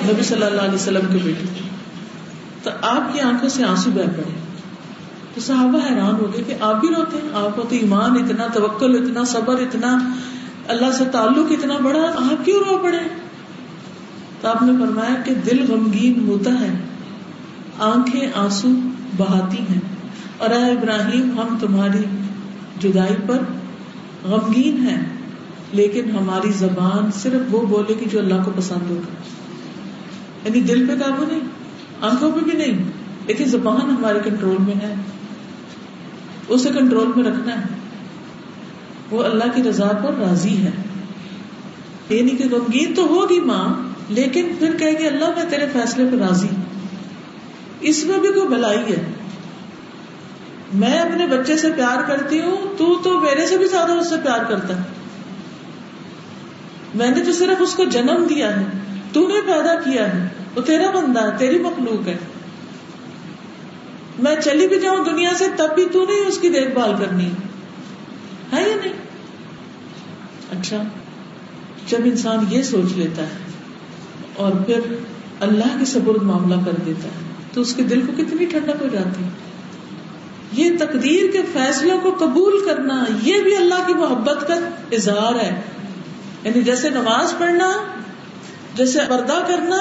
نبی صلی اللہ علیہ وسلم کے بیٹے۔ تو آپ کی آنکھوں سے آنسو بہ پڑے۔ تو صحابہ حیران ہو گئے کہ آپ بھی روتے ہیں، آپ کو تو ایمان اتنا، توکل اتنا، صبر اتنا، اللہ سے تعلق اتنا بڑا، آپ کیوں رو پڑے؟ تو آپ نے فرمایا کہ دل غمگین ہوتا ہے۔ آنکھیں آنسو بہاتی ہیں۔ اور اے ابراہیم، ہم تمہاری جدائی پر غمگین ہیں، لیکن ہماری زبان صرف وہ بولے گی جو اللہ کو پسند ہوگا یعنی دل پہ قابو نہیں، آنکھوں پہ بھی نہیں، لیکن زبان ہمارے کنٹرول میں ہے۔ اسے کنٹرول میں رکھنا ہے۔ وہ اللہ کی رضا پر راضی ہے۔ یعنی کہ غمگین تو ہوگی ماں، لیکن پھر کہے گی اللہ میں تیرے فیصلے پہ راضی۔ اس میں بھی کوئی بلائی ہے۔ میں اپنے بچے سے پیار کرتی ہوں، تو تو میرے سے بھی زیادہ اس سے پیار کرتا ہے۔ میں نے تو صرف اس کو جنم دیا ہے، تو نے پیدا کیا ہے۔ وہ تیرا بندہ ہے، تیری مخلوق ہے۔ میں چلی بھی جاؤں دنیا سے، تب بھی تو نہیں اس کی دیکھ بھال کرنی۔ ہے یا نہیں؟ اچھا جب انسان یہ سوچ لیتا ہے اور پھر اللہ کے سبرد معاملہ کر دیتا ہے۔ تو اس کے دل کو کتنی ٹھنڈک ہو جاتی یہ تقدیر کے فیصلوں کو قبول کرنا، یہ بھی اللہ کی محبت کا اظہار ہے۔ یعنی جیسے نماز پڑھنا، جیسے پردہ کرنا،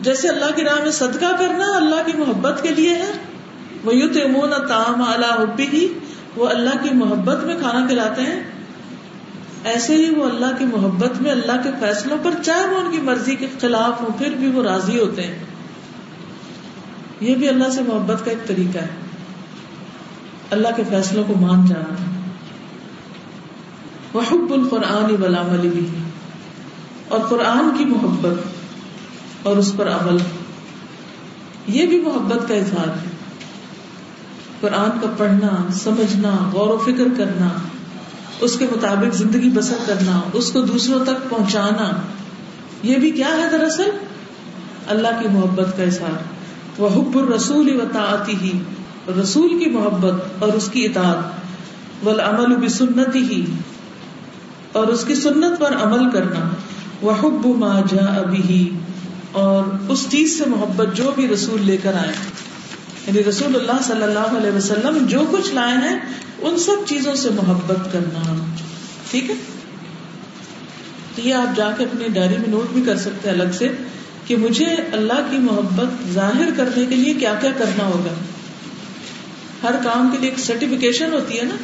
جیسے اللہ کی راہ میں صدقہ کرنا اللہ کی محبت کے لیے ہے۔ وہ یو تمون تام اللہ ہی وہ اللہ کی محبت میں کھانا کھلاتے ہیں۔ ایسے ہی وہ اللہ کی محبت میں اللہ کے فیصلوں پر، چاہے وہ ان کی مرضی کے خلاف ہو پھر بھی وہ راضی ہوتے ہیں۔ یہ بھی اللہ سے محبت کا ایک طریقہ ہے۔ اللہ کے فیصلوں کو مان جانا۔ وہ حب القرآن علی بھی اور قرآن کی محبت اور اس پر عمل۔ یہ بھی محبت کا اظہار ہے۔ قرآن کا پڑھنا، سمجھنا، غور و فکر کرنا، اس کے مطابق زندگی بسر کرنا، اس کو دوسروں تک پہنچانا، یہ بھی کیا ہے دراصل؟ اللہ کی محبت کا اظہار۔ وہ حب الرسول و تعتی ہی رسول کی محبت اور اس کی اطاعت، والعمل بسنتی ہی اور اس کی سنت پر عمل کرنا وہ حب ما جا ابھی اور اس چیز سے محبت جو بھی رسول لے کر آئے یعنی رسول اللہ صلی اللہ علیہ وسلم جو کچھ لائے ہیں، ان سب چیزوں سے محبت کرنا۔ ٹھیک ہے؟ تو یہ آپ جا کے اپنی ڈائری میں نوٹ بھی کر سکتے ہیں الگ سے۔ کہ مجھے اللہ کی محبت ظاہر کرنے کے لیے کیا کیا کرنا ہوگا؟ ہر کام کے لیے ایک سرٹیفکیشن ہوتی ہے نا؟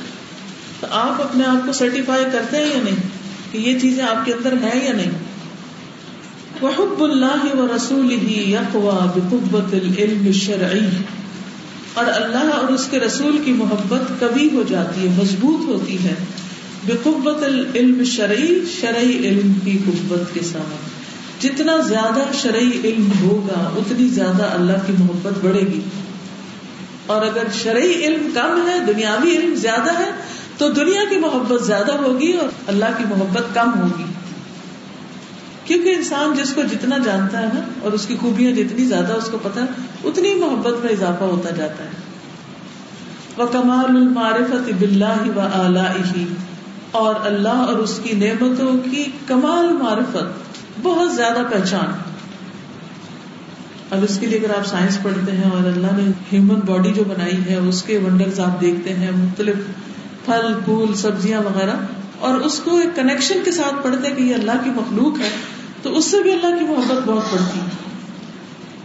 تو آپ اپنے آپ کو سرٹیفائی کرتے ہیں یا نہیں؟ کہ یہ چیزیں آپ کے اندر ہیں یا نہیں؟ وحب اللہ و رسول ہی یقوا بقبت العلم شرعی اور اللہ اور اس کے رسول کی محبت کبھی ہو جاتی ہے، مضبوط ہوتی ہے۔ بقبت العلم شرعی شرعی علم کی قبت کے ساتھ۔ جتنا زیادہ شرعی علم ہوگا، اتنی زیادہ اللہ کی محبت بڑھے گی۔ اور اگر شرعی علم کم ہے، دنیاوی علم زیادہ ہے، تو دنیا کی محبت زیادہ ہوگی اور اللہ کی محبت کم ہوگی۔ کیونکہ انسان جس کو جتنا جانتا ہے نا، اور اس کی خوبیاں جتنی زیادہ اس کو پتا ہے اتنی محبت میں اضافہ ہوتا جاتا ہے۔ وہ کمال المعرفت بلّہ و اعلی اور اللہ اور اس کی نعمتوں کی کمال معرفت۔ بہت زیادہ پہچان۔ اب اس کے لیے اگر آپ سائنس پڑھتے ہیں اور اللہ نے ہیومن باڈی جو بنائی ہے، اس کے ونڈرز آپ دیکھتے ہیں، مختلف پھل، پھول، سبزیاں وغیرہ، اور اس کو ایک کنیکشن کے ساتھ پڑھتے کہ یہ اللہ کی مخلوق ہے، تو اس سے بھی اللہ کی محبت بہت پڑتی ہے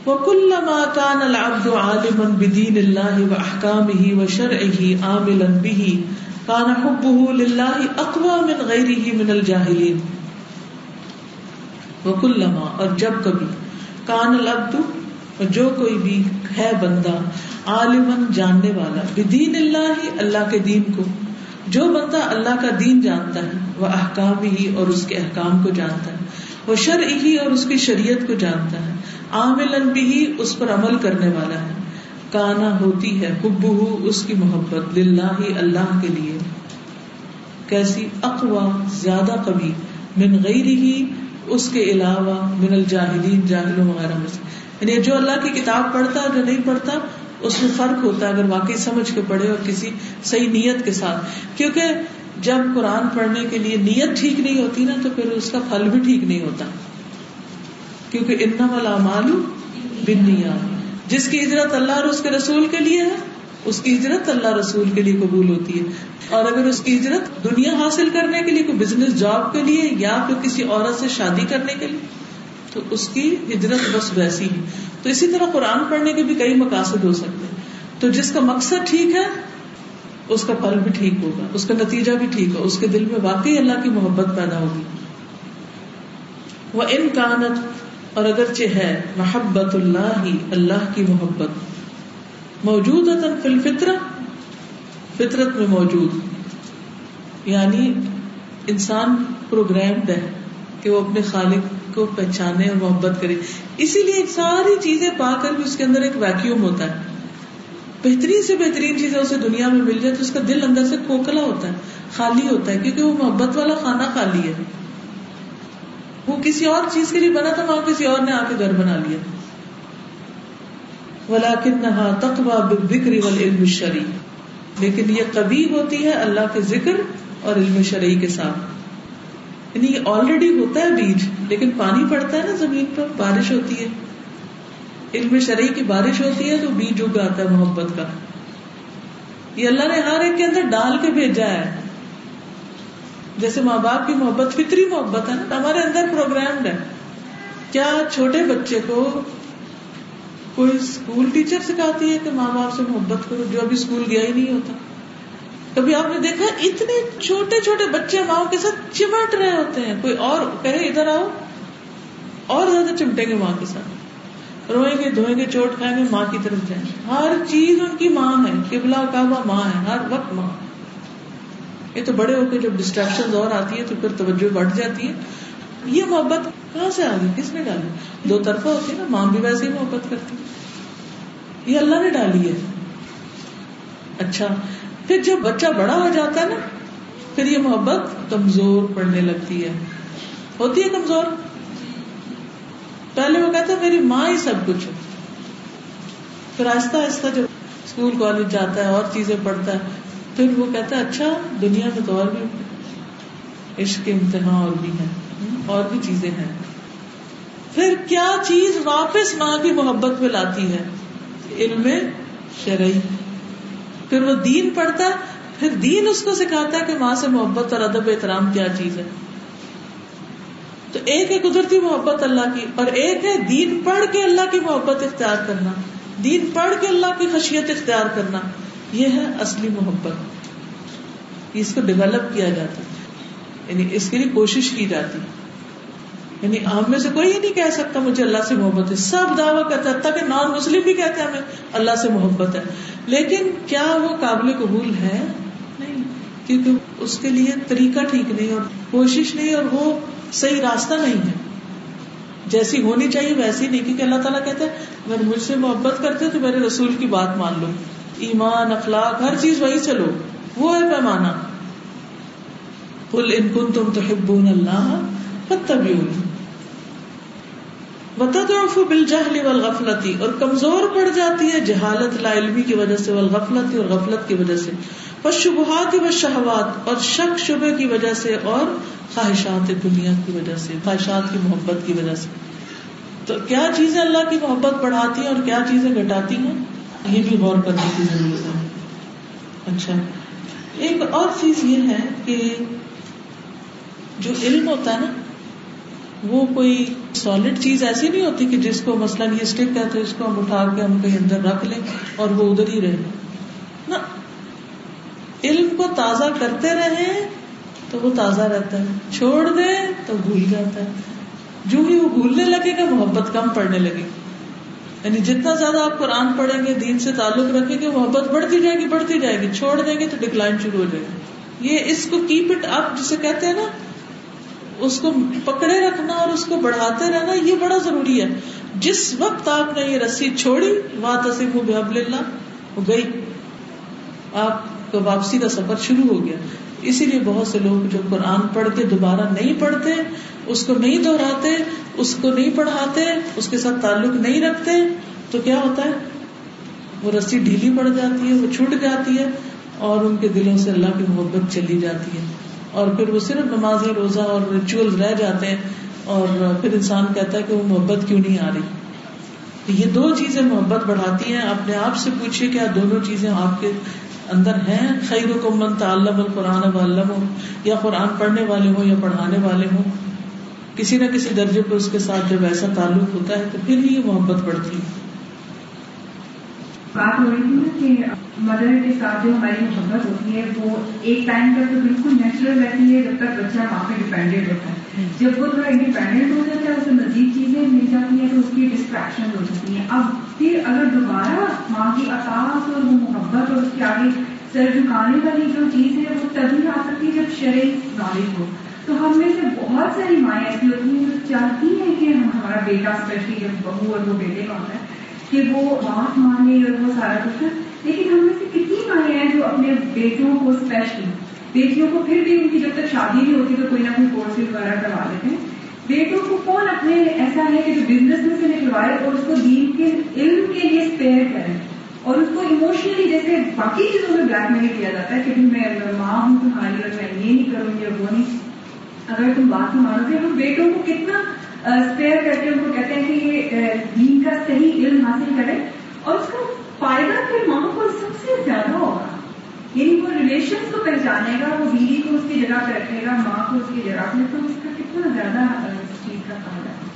وَكُلَّمَا كَانَ الْعَبْدُ عَالِمًا بِدِينِ اللَّهِ وَأَحْكَامِهِ وَشَرْعِهِ عَامِلًا بِهِ، كَانَ حُبُّهُ لِلَّهِ أَقْوَى مِنْ غَيْرِهِ مِنَ الْجَاهِلِينَ۔ وَكُلَّمَا اور جب کبھی۔ کان العبد جو کوئی بھی ہے بندہ عالمن جاننے والا، بدین اللہ ہی اللہ کے دین کو۔ جو بندہ اللہ کا دین جانتا ہے، وہ احکام ہی اور اس کے احکام کو جانتا ہے۔ وہ شر ہی اور اس کی شریعت کو جانتا ہے۔ عامل بھی اس پر عمل کرنے والا ہے۔ کانا ہوتی ہے حب اس کی محبت للہ ہی اللہ کے لیے۔ کیسی اقوا زیادہ کبھی من غیر ہی اس کے علاوہ من الجاہلین، جاہلوں وغیرہ میں سے۔ یعنی جو اللہ کی کتاب پڑھتا جو نہیں پڑھتا، اس میں فرق ہوتا ہے اگر واقعی سمجھ کے پڑھے اور کسی صحیح نیت کے ساتھ۔ کیونکہ جب قرآن پڑھنے کے لیے نیت ٹھیک نہیں ہوتی نا، تو پھر اس کا پھل بھی ٹھیک نہیں ہوتا۔ کیونکہ ان والا مالو بن جس کی ہجرت اللہ اور اس کے رسول کے لیے ہے اس کی ہجرت اللہ رسول کے لیے قبول ہوتی ہے۔ اور اگر اس کی ہجرت دنیا حاصل کرنے کے لیے، کوئی بزنس جاب کے لیے یا پھر کسی عورت سے شادی کرنے کے لیے، تو اس کی ہجرت بس ویسی ہے تو اسی طرح قرآن پڑھنے کے بھی کئی مقاصد ہو سکتے ہیں۔ تو جس کا مقصد ٹھیک ہے، اس کا پھل بھی ٹھیک ہوگا، اس کا نتیجہ بھی ٹھیک ہوگا، اس کے دل میں واقعی اللہ کی محبت پیدا ہوگی۔ وہ ان کانت، اور اگرچہ ہے، محبت اللہ ہی اللہ کی محبت۔ موجود ہے فطر فطرت میں موجود۔ یعنی انسان پروگرامڈ ہے کہ وہ اپنے خالق کو پہچانے اور محبت کرے۔ اسی لیے ساری چیزیں پا کر بھی اس کے اندر ایک ویکیوم ہوتا ہے۔ بہترین سے بہترین چیزیں اسے دنیا میں مل جائے تو اس کا دل اندر سے کھوکھلا ہوتا ہے، خالی ہوتا ہے، کیونکہ وہ محبت والا کھانا خالی ہے۔ وہ کسی اور چیز کے لیے بنا تھا وہاں کسی اور نے آ کے گھر بنا لیا۔ ولاکن تقوا بکری وال علم شرعی لیکن یہ کبھی ہوتی ہے اللہ کے ذکر اور علم شرعی کے ساتھ۔ یعنی یہ آلریڈی ہوتا ہے بیج، لیکن پانی پڑتا ہے نا زمین پر، بارش ہوتی ہے۔ علم شرعی کی بارش ہوتی ہے تو بیج اگ آتا ہے محبت کا۔ یہ اللہ نے ہر ایک کے اندر ڈال کے بھیجا ہے۔ جیسے ماں باپ کی محبت، فطری محبت ہے نا، ہمارے اندر پروگرامڈ ہے۔ کیا چھوٹے بچے کو کوئی اسکول ٹیچر سکھاتی ہے کہ ماں باپ سے محبت کرو جو ابھی اسکول گیا ہی نہیں ہوتا؟ کبھی آپ نے دیکھا اتنے چھوٹے چھوٹے بچے ماں کے ساتھ چمٹ رہے ہوتے ہیں؟ کوئی اور کہے ادھر آؤ، اور زیادہ چمٹیں گے ماں کے ساتھ۔ روئیں گے، دھوئیں گے، چوٹ کھائیں گے، ماں کی طرف جائیں گے۔ ہر چیز ان کی ماں ہے۔ قبلہ کعبہ ماں ہے، ہر وقت ماں۔ یہ تو بڑے ہو کے جب ڈسٹریکشن اور آتی ہے تو پھر توجہ بڑھ جاتی ہے۔ یہ محبت کہاں سے آ گئی کس نے ڈالی؟ دو طرفہ ہوتی ہے نا، ماں بھی ویسے ہی محبت کرتی یہ اللہ نے ڈالی ہے۔ اچھا پھر جب بچہ بڑا ہو جاتا ہے نا، پھر یہ محبت کمزور پڑنے لگتی ہے۔ ہوتی ہے کمزور؟ پہلے وہ کہتا ہے، میری ماں ہی سب کچھ ہے۔ پھر آہستہ آہستہ جب اسکول، کالج جاتا ہے، اور چیزیں پڑھتا ہے، پھر وہ کہتا ہے اچھا دنیا میں تو اور بھی عشق کے امتحان اور بھی ہیں۔ اور بھی چیزیں ہیں۔ پھر کیا چیز واپس ماں کی محبت میں لاتی ہے؟ علم شرعی۔ پھر وہ دین پڑھتا ہے، پھر دین اس کو سکھاتا ہے کہ ماں سے محبت اور ادب احترام کیا چیز ہے۔ تو ایک ہے قدرتی محبت اللہ کی، اور ایک ہے دین پڑھ کے اللہ کی محبت اختیار کرنا۔ دین پڑھ کے اللہ کی خشیت اختیار کرنا۔ یہ ہے اصلی محبت۔ اس کو ڈیولپ کیا جاتا یعنی اس کے لیے کوشش کی جاتی۔ یعنی ہم میں سے کوئی نہیں کہہ سکتا مجھے اللہ سے محبت ہے۔ سب دعویٰ کرتا ہے کہ نان مسلم بھی کہتے ہیں ہمیں اللہ سے محبت ہے۔ لیکن کیا وہ قابل قبول ہے؟ نہیں، کیونکہ اس کے لیے طریقہ ٹھیک نہیں اور کوشش نہیں اور وہ صحیح راستہ نہیں ہے۔ جیسی ہونی چاہیے ویسی نہیں، کیونکہ اللہ تعالیٰ کہتے ہیں، اگر مجھ سے محبت کرتے تو میرے رسول کی بات مان لو۔ ایمان، اخلاق، ہر چیز وہی چلو۔ وہ ہے پیمانہ۔ کل ان کن تم تو ہبون اللہ فتبیون وتضعف بالجهل والغفلتی اور کمزور پڑ جاتی ہے جہالت لا علمی کی وجہ سے، والغفلتی اور غفلت کی وجہ سے۔ والشبہات والشہوات، اور شک شبہ کی وجہ سے، اور خواہشات دنیا کی وجہ سے، خواہشات کی محبت کی وجہ سے۔ تو کیا چیزیں اللہ کی محبت بڑھاتی ہیں اور کیا چیزیں گھٹاتی ہیں؟ یہ بھی غور کرنے کی ضرورت ہے۔ اچھا۔ ایک اور چیز یہ ہے کہ جو علم ہوتا ہے نا وہ کوئی سالڈ چیز ایسی نہیں ہوتی کہ جس کو مثلاً یہ اسٹک ہے تو اس کو ہم اٹھا کے ہم کہیں اندر رکھ لیں اور وہ ادھر ہی رہے نا علم کو تازہ کرتے رہے تو وہ تازہ رہتا ہے۔ چھوڑ دے تو بھول جاتا ہے۔ جو ہی وہ بھولنے لگے گا، محبت کم پڑنے لگے۔ گی یعنی جتنا زیادہ آپ قرآن پڑھیں گے، دین سے تعلق رکھیں گے، محبت بڑھتی جائے گی، بڑھتی جائے گی۔ چھوڑ دیں گے تو ڈکلائن شروع ہو جائے گی۔ یہ اس کو کیپ اٹ اپ جسے کہتے ہیں نا اس کو پکڑے رکھنا اور اس کو بڑھاتے رہنا، یہ بڑا ضروری ہے۔ جس وقت آپ نے یہ رسی چھوڑی وہاں تصف بحب اللہ وہ گئی۔ آپ کا واپسی کا سفر شروع ہو گیا۔ اسی لیے بہت سے لوگ جو قرآن پڑھ کے دوبارہ نہیں پڑھتے، اس کو نہیں دہراتے، اس کو نہیں پڑھاتے، اس کے ساتھ تعلق نہیں رکھتے، تو کیا ہوتا ہے؟ وہ رسی ڈھیلی پڑ جاتی ہے، وہ چھوٹ جاتی ہے اور ان کے دلوں سے اللہ کی محبت چلی جاتی ہے۔ اور پھر وہ صرف نماز روزہ اور ریچول رہ جاتے ہیں اور پھر انسان کہتا ہے کہ وہ محبت کیوں نہیں آ رہی؟ یہ دو چیزیں محبت بڑھاتی ہیں۔ اپنے آپ سے پوچھیے کیا دونوں چیزیں آپ کے اندر ہیں؟ خیر من تعلم القرآن و ہو یا قرآن پڑھنے والے ہوں یا پڑھانے والے ہوں۔ کسی نہ کسی درجے پہ اس کے ساتھ جب ایسا تعلق ہوتا ہے تو پھر ہی یہ محبت بڑھتی ہے۔ مدر کے ساتھ جو ہماری محبت ہوتی ہے وہ ایک ٹائم پر تو بالکل نیچرل رہتی ہے جب تک بچہ وہاں پہ ڈیپینڈنٹ ہوتا ہے۔ جب وہ تھوڑا انڈیپینڈنٹ ہو جاتا ہے اسے مزید چیزیں مل جاتی ہیں تو اس کی ڈسٹریکشن ہو جاتی ہیں۔ اب پھر اگر دوبارہ ماں کی اطاعت اور وہ محبت اور اس کے آگے سر جھکانے والی جو چیز ہے وہ تبھی آ سکتی ہے جب شرح نالج ہو۔ تو ہم میں سے بہت ساری مائیں ایسی ہوتی ہیں جو چاہتی ہیں کہ ہمارا بیٹا اسپیشلی جب بہو اور وہ بیٹے کا ہوتا ہے کہ وہ بات مانے اور وہ سارا کچھ۔ لیکن ہم میں سے کتنی مائیں ہیں جو اپنے بیٹوں کو اسپیشلی بیٹیوں کو پھر بھی ان کی جب تک شادی نہیں ہوتی تو کوئی نہ کوئی کورسز وغیرہ کروا دیتے ہیں۔ بیٹوں کو کون اپنے ایسا ہے کہ جو بزنس میں سے نکلوائے اور اس کو دین کے علم کے لیے اسپیئر کرے۔ اور اس کو ایموشنلی جیسے باقی چیزوں میں بلیک میل کیا جاتا ہے کہ میں ماں ہوں تمہاری اور میں یہ نہیں کروں گی اور وہ نہیں۔ اگر تم بات مانو گے، ہم بیٹوں کو کتنا اسپیئر کر کے ان کو کہتے ہیں کہ یہ دین کا صحیح علم حاصل کرے۔ اور اس کا فائدہ پھر ماں کو سب سے زیادہ ہوگا۔ یعنی وہ ریلیشن کو پہچانے گا، وہ بیوی کو اس کی جگہ پہ رکھے گا، ماں کو اس کی جگہ پہ، تو اس کا کتنا زیادہ اس چیز کا فائدہ ہے۔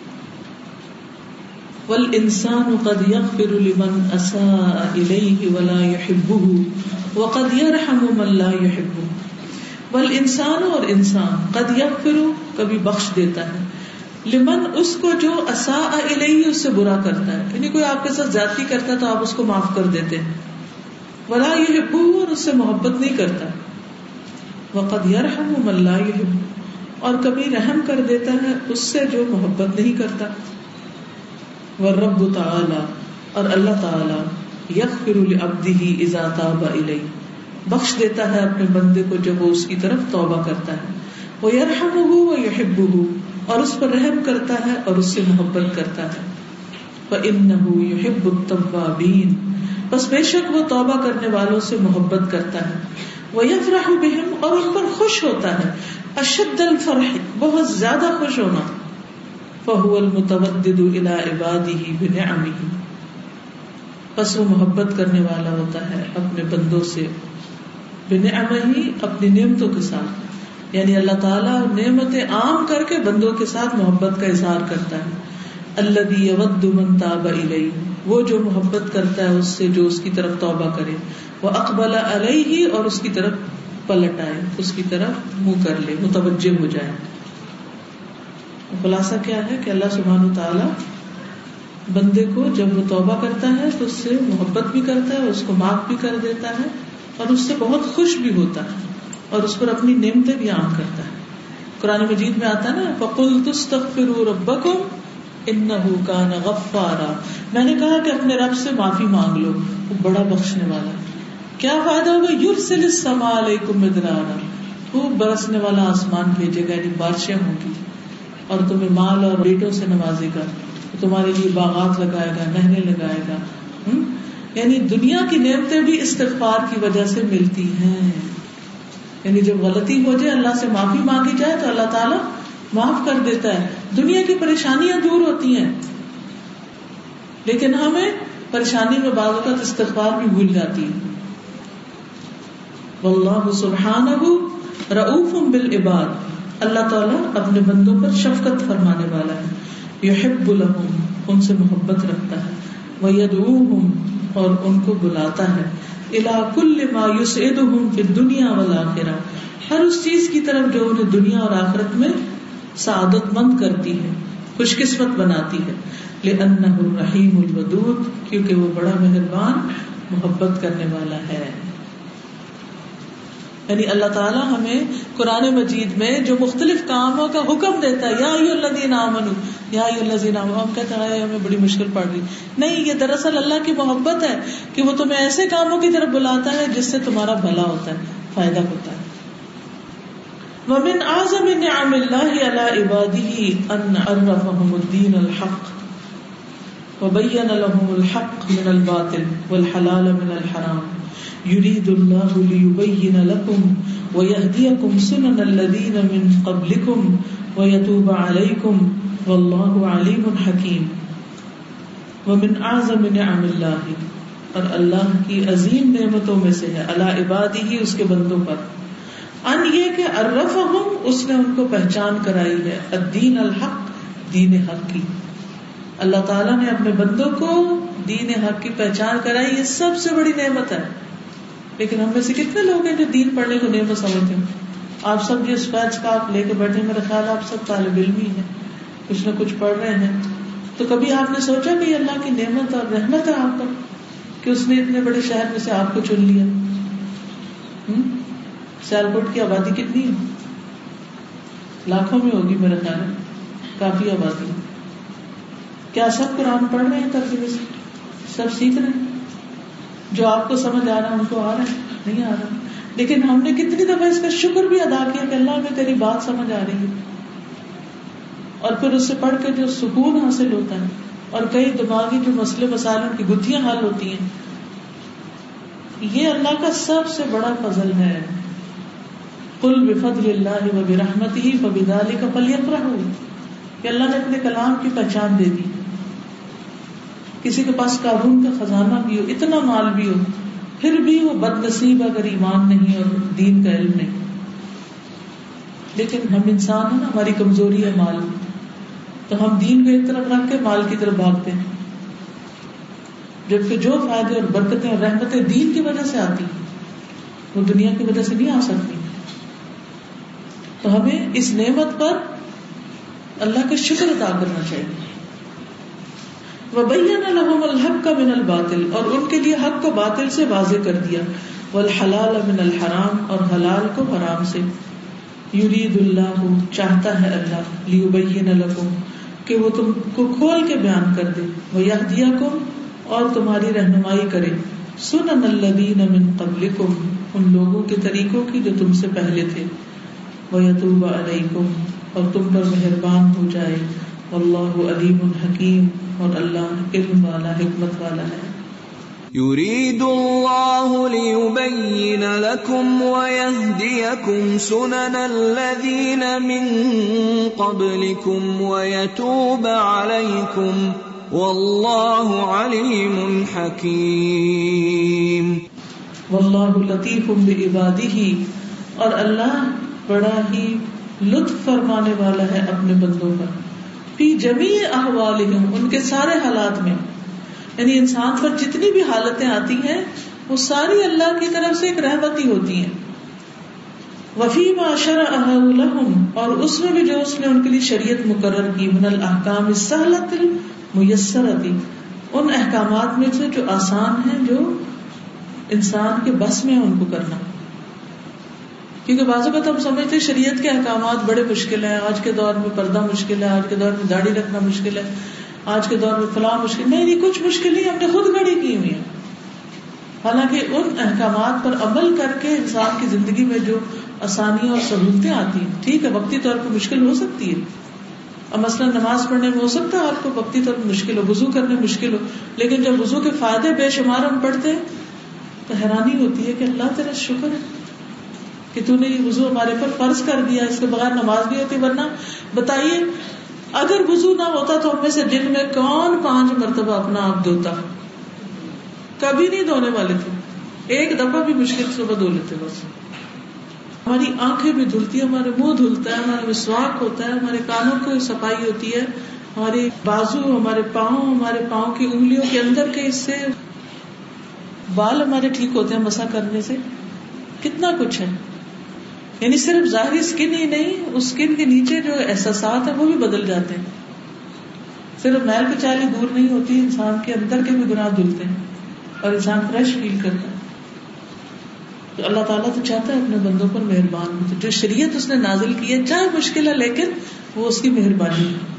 والإنسان قد يغفر لمن أساء إليه ولا يحبه وقد يرحم من لا يحبه والإنسان اور انسان قد يغفر کبھی بخش دیتا ہے۔ لمن اس کو جو اصا الہی اس سے برا کرتا ہے۔ یعنی کوئی آپ کے ساتھ زیادتی کرتا ہے تو آپ اس کو معاف کر دیتے ہیں۔ ولا یہ ہبو اور اس سے محبت نہیں کرتا۔ وقد یرحم اللہ یہ اور کبھی رحم کر دیتا ہے، اس سے جو محبت نہیں کرتا۔ ورب تعالی، اور اللہ تعالی، یغفر لعبده اذا تاب الیہ۔ بخش دیتا ہے اپنے بندے کو جب وہ اس کی طرف توبہ کرتا ہے۔ وہ یرحمہ و یحبہ۔ اور اس پر رحم کرتا ہے اور اس سے محبت کرتا ہے۔ فَإِنَّهُ يُحِبُّ التَّوَّابِينَ۔ بس بے شک وہ توبہ کرنے والوں سے محبت کرتا ہے۔ وہ یفراہ بہم اور ان پر خوش ہوتا ہے۔ اشد الفرح، بہت زیادہ خوش ہونا۔ فہو المتودد الى عباده بنعمه۔ پس وہ محبت کرنے والا ہوتا ہے اپنے بندوں سے۔ بنعمه، اپنی نعمتوں کے ساتھ۔ یعنی اللہ تعالیٰ نعمت عام کر کے بندوں کے ساتھ محبت کا اظہار کرتا ہے۔ اللہ یود من تاب الیہ، وہ جو محبت کرتا ہے اس سے جو اس کی طرف توبہ کرے۔ وہ اقبال علیہ ہی اور اس کی طرف پلٹ آئے، اس کی طرف منہ کر لے، متوجہ ہو جائے۔ خلاصہ کیا ہے کہ اللہ سبحان تعالیٰ بندے کو جب وہ توبہ کرتا ہے تو اس سے محبت بھی کرتا ہے، اس کو معاف بھی کر دیتا ہے اور اس سے بہت خوش بھی ہوتا ہے۔ اور اس پر اپنی نعمتیں بھی عام کرتا ہے۔ قرآن مجید میں آتا ہے نا فکل تستغفروا ربکم انہو غفارا۔ میں نے کہا کہ اپنے رب سے معافی مانگ لو، وہ بڑا بخشنے والا کیا فائدہ ہوگا؟ یرسل السماء علیکم مدرارا۔ خوب برسنے والا آسمان بھیجے گا یعنی بارشیں ہوں گی۔ اور تمہیں مال اور بیٹوں سے نوازے گا۔ تمہارے لیے باغات لگائے گا، نہریں لگائے گا۔ یعنی دنیا کی نعمتیں بھی استغفار کی وجہ سے ملتی ہیں۔ یعنی جب غلطی ہو جائے، اللہ سے معافی مانگی جائے تو اللہ تعالیٰ معاف کر دیتا ہے۔ دنیا کی پریشانیاں دور ہوتی ہیں۔ لیکن ہمیں پریشانی میں بعض اوقات استغفار بھی بھول جاتی ہے۔ واللہ سبحانہ رعوف بالعباد۔ اللہ تعالیٰ اپنے بندوں پر شفقت فرمانے والا ہے۔ یحب لهم ان سے محبت رکھتا ہے۔ ویدعوہم، اور ان کو بلاتا ہے۔ الا کل ما یسعدہم فی الدنیا والآخرہ ہر اس چیز کی طرف جو انہیں دنیا اور آخرت میں سعادت مند کرتی ہے، خوش قسمت بناتی ہے۔ رحیم الودود، کیونکہ وہ بڑا مہربان محبت کرنے والا ہے۔ یعنی اللہ تعالیٰ ہمیں قرآن مجید میں جو مختلف کاموں کا حکم دیتا ہے، یا اللہ دین امن یا اللہ دین ہم کہتے ہیں ہمیں بڑی مشکل پڑ رہی۔ نہیں، یہ دراصل اللہ کی محبت ہے کہ وہ تمہیں ایسے کاموں کی طرف بلاتا ہے جس سے تمہارا بھلا ہوتا ہے، فائدہ ہوتا ہے۔ ومن اعظم نعم الله على عباده ان عرفهم الدين الحق وبين لهم الحق من الباطل والحلال من الحرام۔ يريد الله ليبين لكم ويهديكم سنن الذين من قبلكم ويتوب عليكم والله عليم حكيم. ومن اعظم نعم الله، اور اللہ کی عظیم نعمتوں میں سے ہے اللہ عبادی ہی اس کے بندوں پر۔ ان یہ کہ ارف اس نے ان کو پہچان کرائی ہے، الدین الحق، دین حق کی۔ اللہ تعالیٰ نے اپنے بندوں کو دین حق کی پہچان کرائی، یہ سب سے بڑی نعمت ہے۔ لیکن ہم میں سے کتنے لوگ ہیں جو دین پڑھنے کو نعمت سمجھتے ہیں آپ سب جو اسپیچ کا آپ لے کے بیٹھے میرا خیال آپ سب طالب علم ہی ہیں، کچھ نہ کچھ پڑھ رہے ہیں۔ تو کبھی آپ نے سوچا کہ اللہ کی نعمت اور رحمت ہے آپ پر کہ اس نے اتنے بڑے شہر میں سے آپ کو چن لیا؟ سیال کوٹ کی آبادی کتنی ہے؟ لاکھوں میں ہوگی میرا خیال ہے، کافی آبادی۔ کیا سب قرآن پڑھ رہے ہیں ترجمے سے؟ سب سیکھ رہے ہیں؟ جو آپ کو سمجھ آ رہا ہے، ان کو آ رہا ہے، نہیں آ رہا۔ لیکن ہم نے کتنی دفعہ اس کا شکر بھی ادا کیا کہ اللہ میں تیری بات سمجھ آ رہی ہے۔ اور پھر اس سے پڑھ کے جو سکون حاصل ہوتا ہے، اور کئی دماغی جو مسئلے مسائل کی گتھیاں حل ہوتی ہیں، یہ اللہ کا سب سے بڑا فضل ہے۔ کل بفضل اللہ و برحمت ہی ببدالی کا پلیت رہو کہ اللہ نے اپنے کلام کی پہچان دے دی۔ کسی کے پاس قابون کا خزانہ بھی ہو، اتنا مال بھی ہو، پھر بھی وہ بد نصیب اگر ایمان نہیں اور دین کا علم نہیں۔ لیکن ہم انسان ہیں نا، ہماری کمزوری ہے مال۔ تو ہم دین کو ایک طرف رکھ کے مال کی طرف بھاگتے ہیں۔ جبکہ جو فائدے اور برکتیں اور رحمتیں دین کی وجہ سے آتی وہ دنیا کی وجہ سے نہیں آ سکتی۔ تو ہمیں اس نعمت پر اللہ کا شکر ادا کرنا چاہیے۔ وبین لهم الحق من الباطل اور ان کے لیے حق کو باطل سے واضح کر دیا۔ والحلال من الحرام اور حلال کو حرام سے۔ یرید اللہ چاہتا ہے اللہ لیبین لکم کہ وہ تم کو کھول کے بیان کر دے۔ وہ یہدیکم اور تمہاری رہنمائی کرے۔ سنن الذین من قبلکم ان لوگوں کے طریقوں کی جو تم سے پہلے تھے۔ وَيَتُوبَ عَلَيْكُمْ، اور تم پر مہربان ہو جائے۔ اللہ علیم الحکیم اور اللہ علم والا حکمت والا ہے۔ يريد الله ليبين لكم ويهديكم سنن الذين من قبلكم ويتوب عليكم والله عليم حكيم واللہ لطیف بعبادہ اور اللہ بڑا ہی لطف فرمانے والا ہے اپنے بندوں پر۔ فی جمیع احوالہم، ان کے سارے حالات میں۔ یعنی انسان پر جتنی بھی حالتیں آتی ہیں، وہ ساری اللہ کی طرف سے ایک رحمت ہی ہوتی ہیں۔ وفی معاشر اور اس میں بھی جو اس نے ان کے لیے شریعت مقرر کی، من الحکام السہلت المیسرتی ان احکامات میں سے جو آسان ہیں، جو انسان کے بس میں ان کو کرنا۔ کیونکہ بعض اوقات ہم سمجھتے شریعت کے احکامات بڑے مشکل ہیں، آج کے دور میں پردہ مشکل ہے، آج کے دور میں داڑھی رکھنا مشکل ہے، آج کے دور میں فلاں مشکل، نہیں نہیں، کچھ مشکل نہیں، ہم نے خود گڑی کی ہوئی ہے۔ حالانکہ ان احکامات پر عمل کر کے انسان کی زندگی میں جو آسانیاں اور سہولتیں آتی ہیں، ٹھیک ہے، وقتی طور پہ مشکل ہو سکتی ہے۔ اب مثلاً نماز پڑھنے میں ہو سکتا ہے، آپ کو وقتی طور پہ مشکل ہو، وضو کرنے مشکل ہو، لیکن جب وضو کے فائدے بے شمار ہم پڑھتے ہیں، تو حیرانی ہوتی ہے کہ اللہ تیرا شکر ہے۔ کہ تو نے یہ وضو ہمارے پر فرض کر دیا، اس کے بغیر نماز بھی ہوتی، ورنہ بتائیے، اگر وضو نہ ہوتا تو ہم میں سے دن میں کون پانچ مرتبہ اپنا آپ دھوتا؟ کبھی نہیں دھونے والے تھے۔ ایک دفعہ بھی مشکل صبح دھو لیتے بس۔ ہماری آنکھیں بھی دھلتی ہے ہمارے منہ دھلتا ہے، ہمارا مسواک ہوتا ہے، ہمارے کانوں کی صفائی ہوتی ہے، ہمارے بازو، ہمارے پاؤں ہمارے پاؤں کی انگلیوں کے اندر کے حصے۔ بال ہمارے ٹھیک ہوتے ہیں مسا کرنے سے۔ کتنا کچھ ہے۔ یعنی صرف ظاہری اسکن ہی نہیں، اس اسکن کے نیچے جو احساسات ہیں وہ بھی بدل جاتے ہیں۔ صرف محل پچالی دور نہیں ہوتی، انسان کے اندر کے بھی گناہ دھلتے ہیں اور انسان فریش فیل کرتا ہے۔ تو اللہ تعالیٰ تو چاہتا ہے اپنے بندوں پر مہربان ہو۔ جو شریعت اس نے نازل کی ہے، چاہے مشکل ہے لیکن وہ اس کی مہربانی ہے۔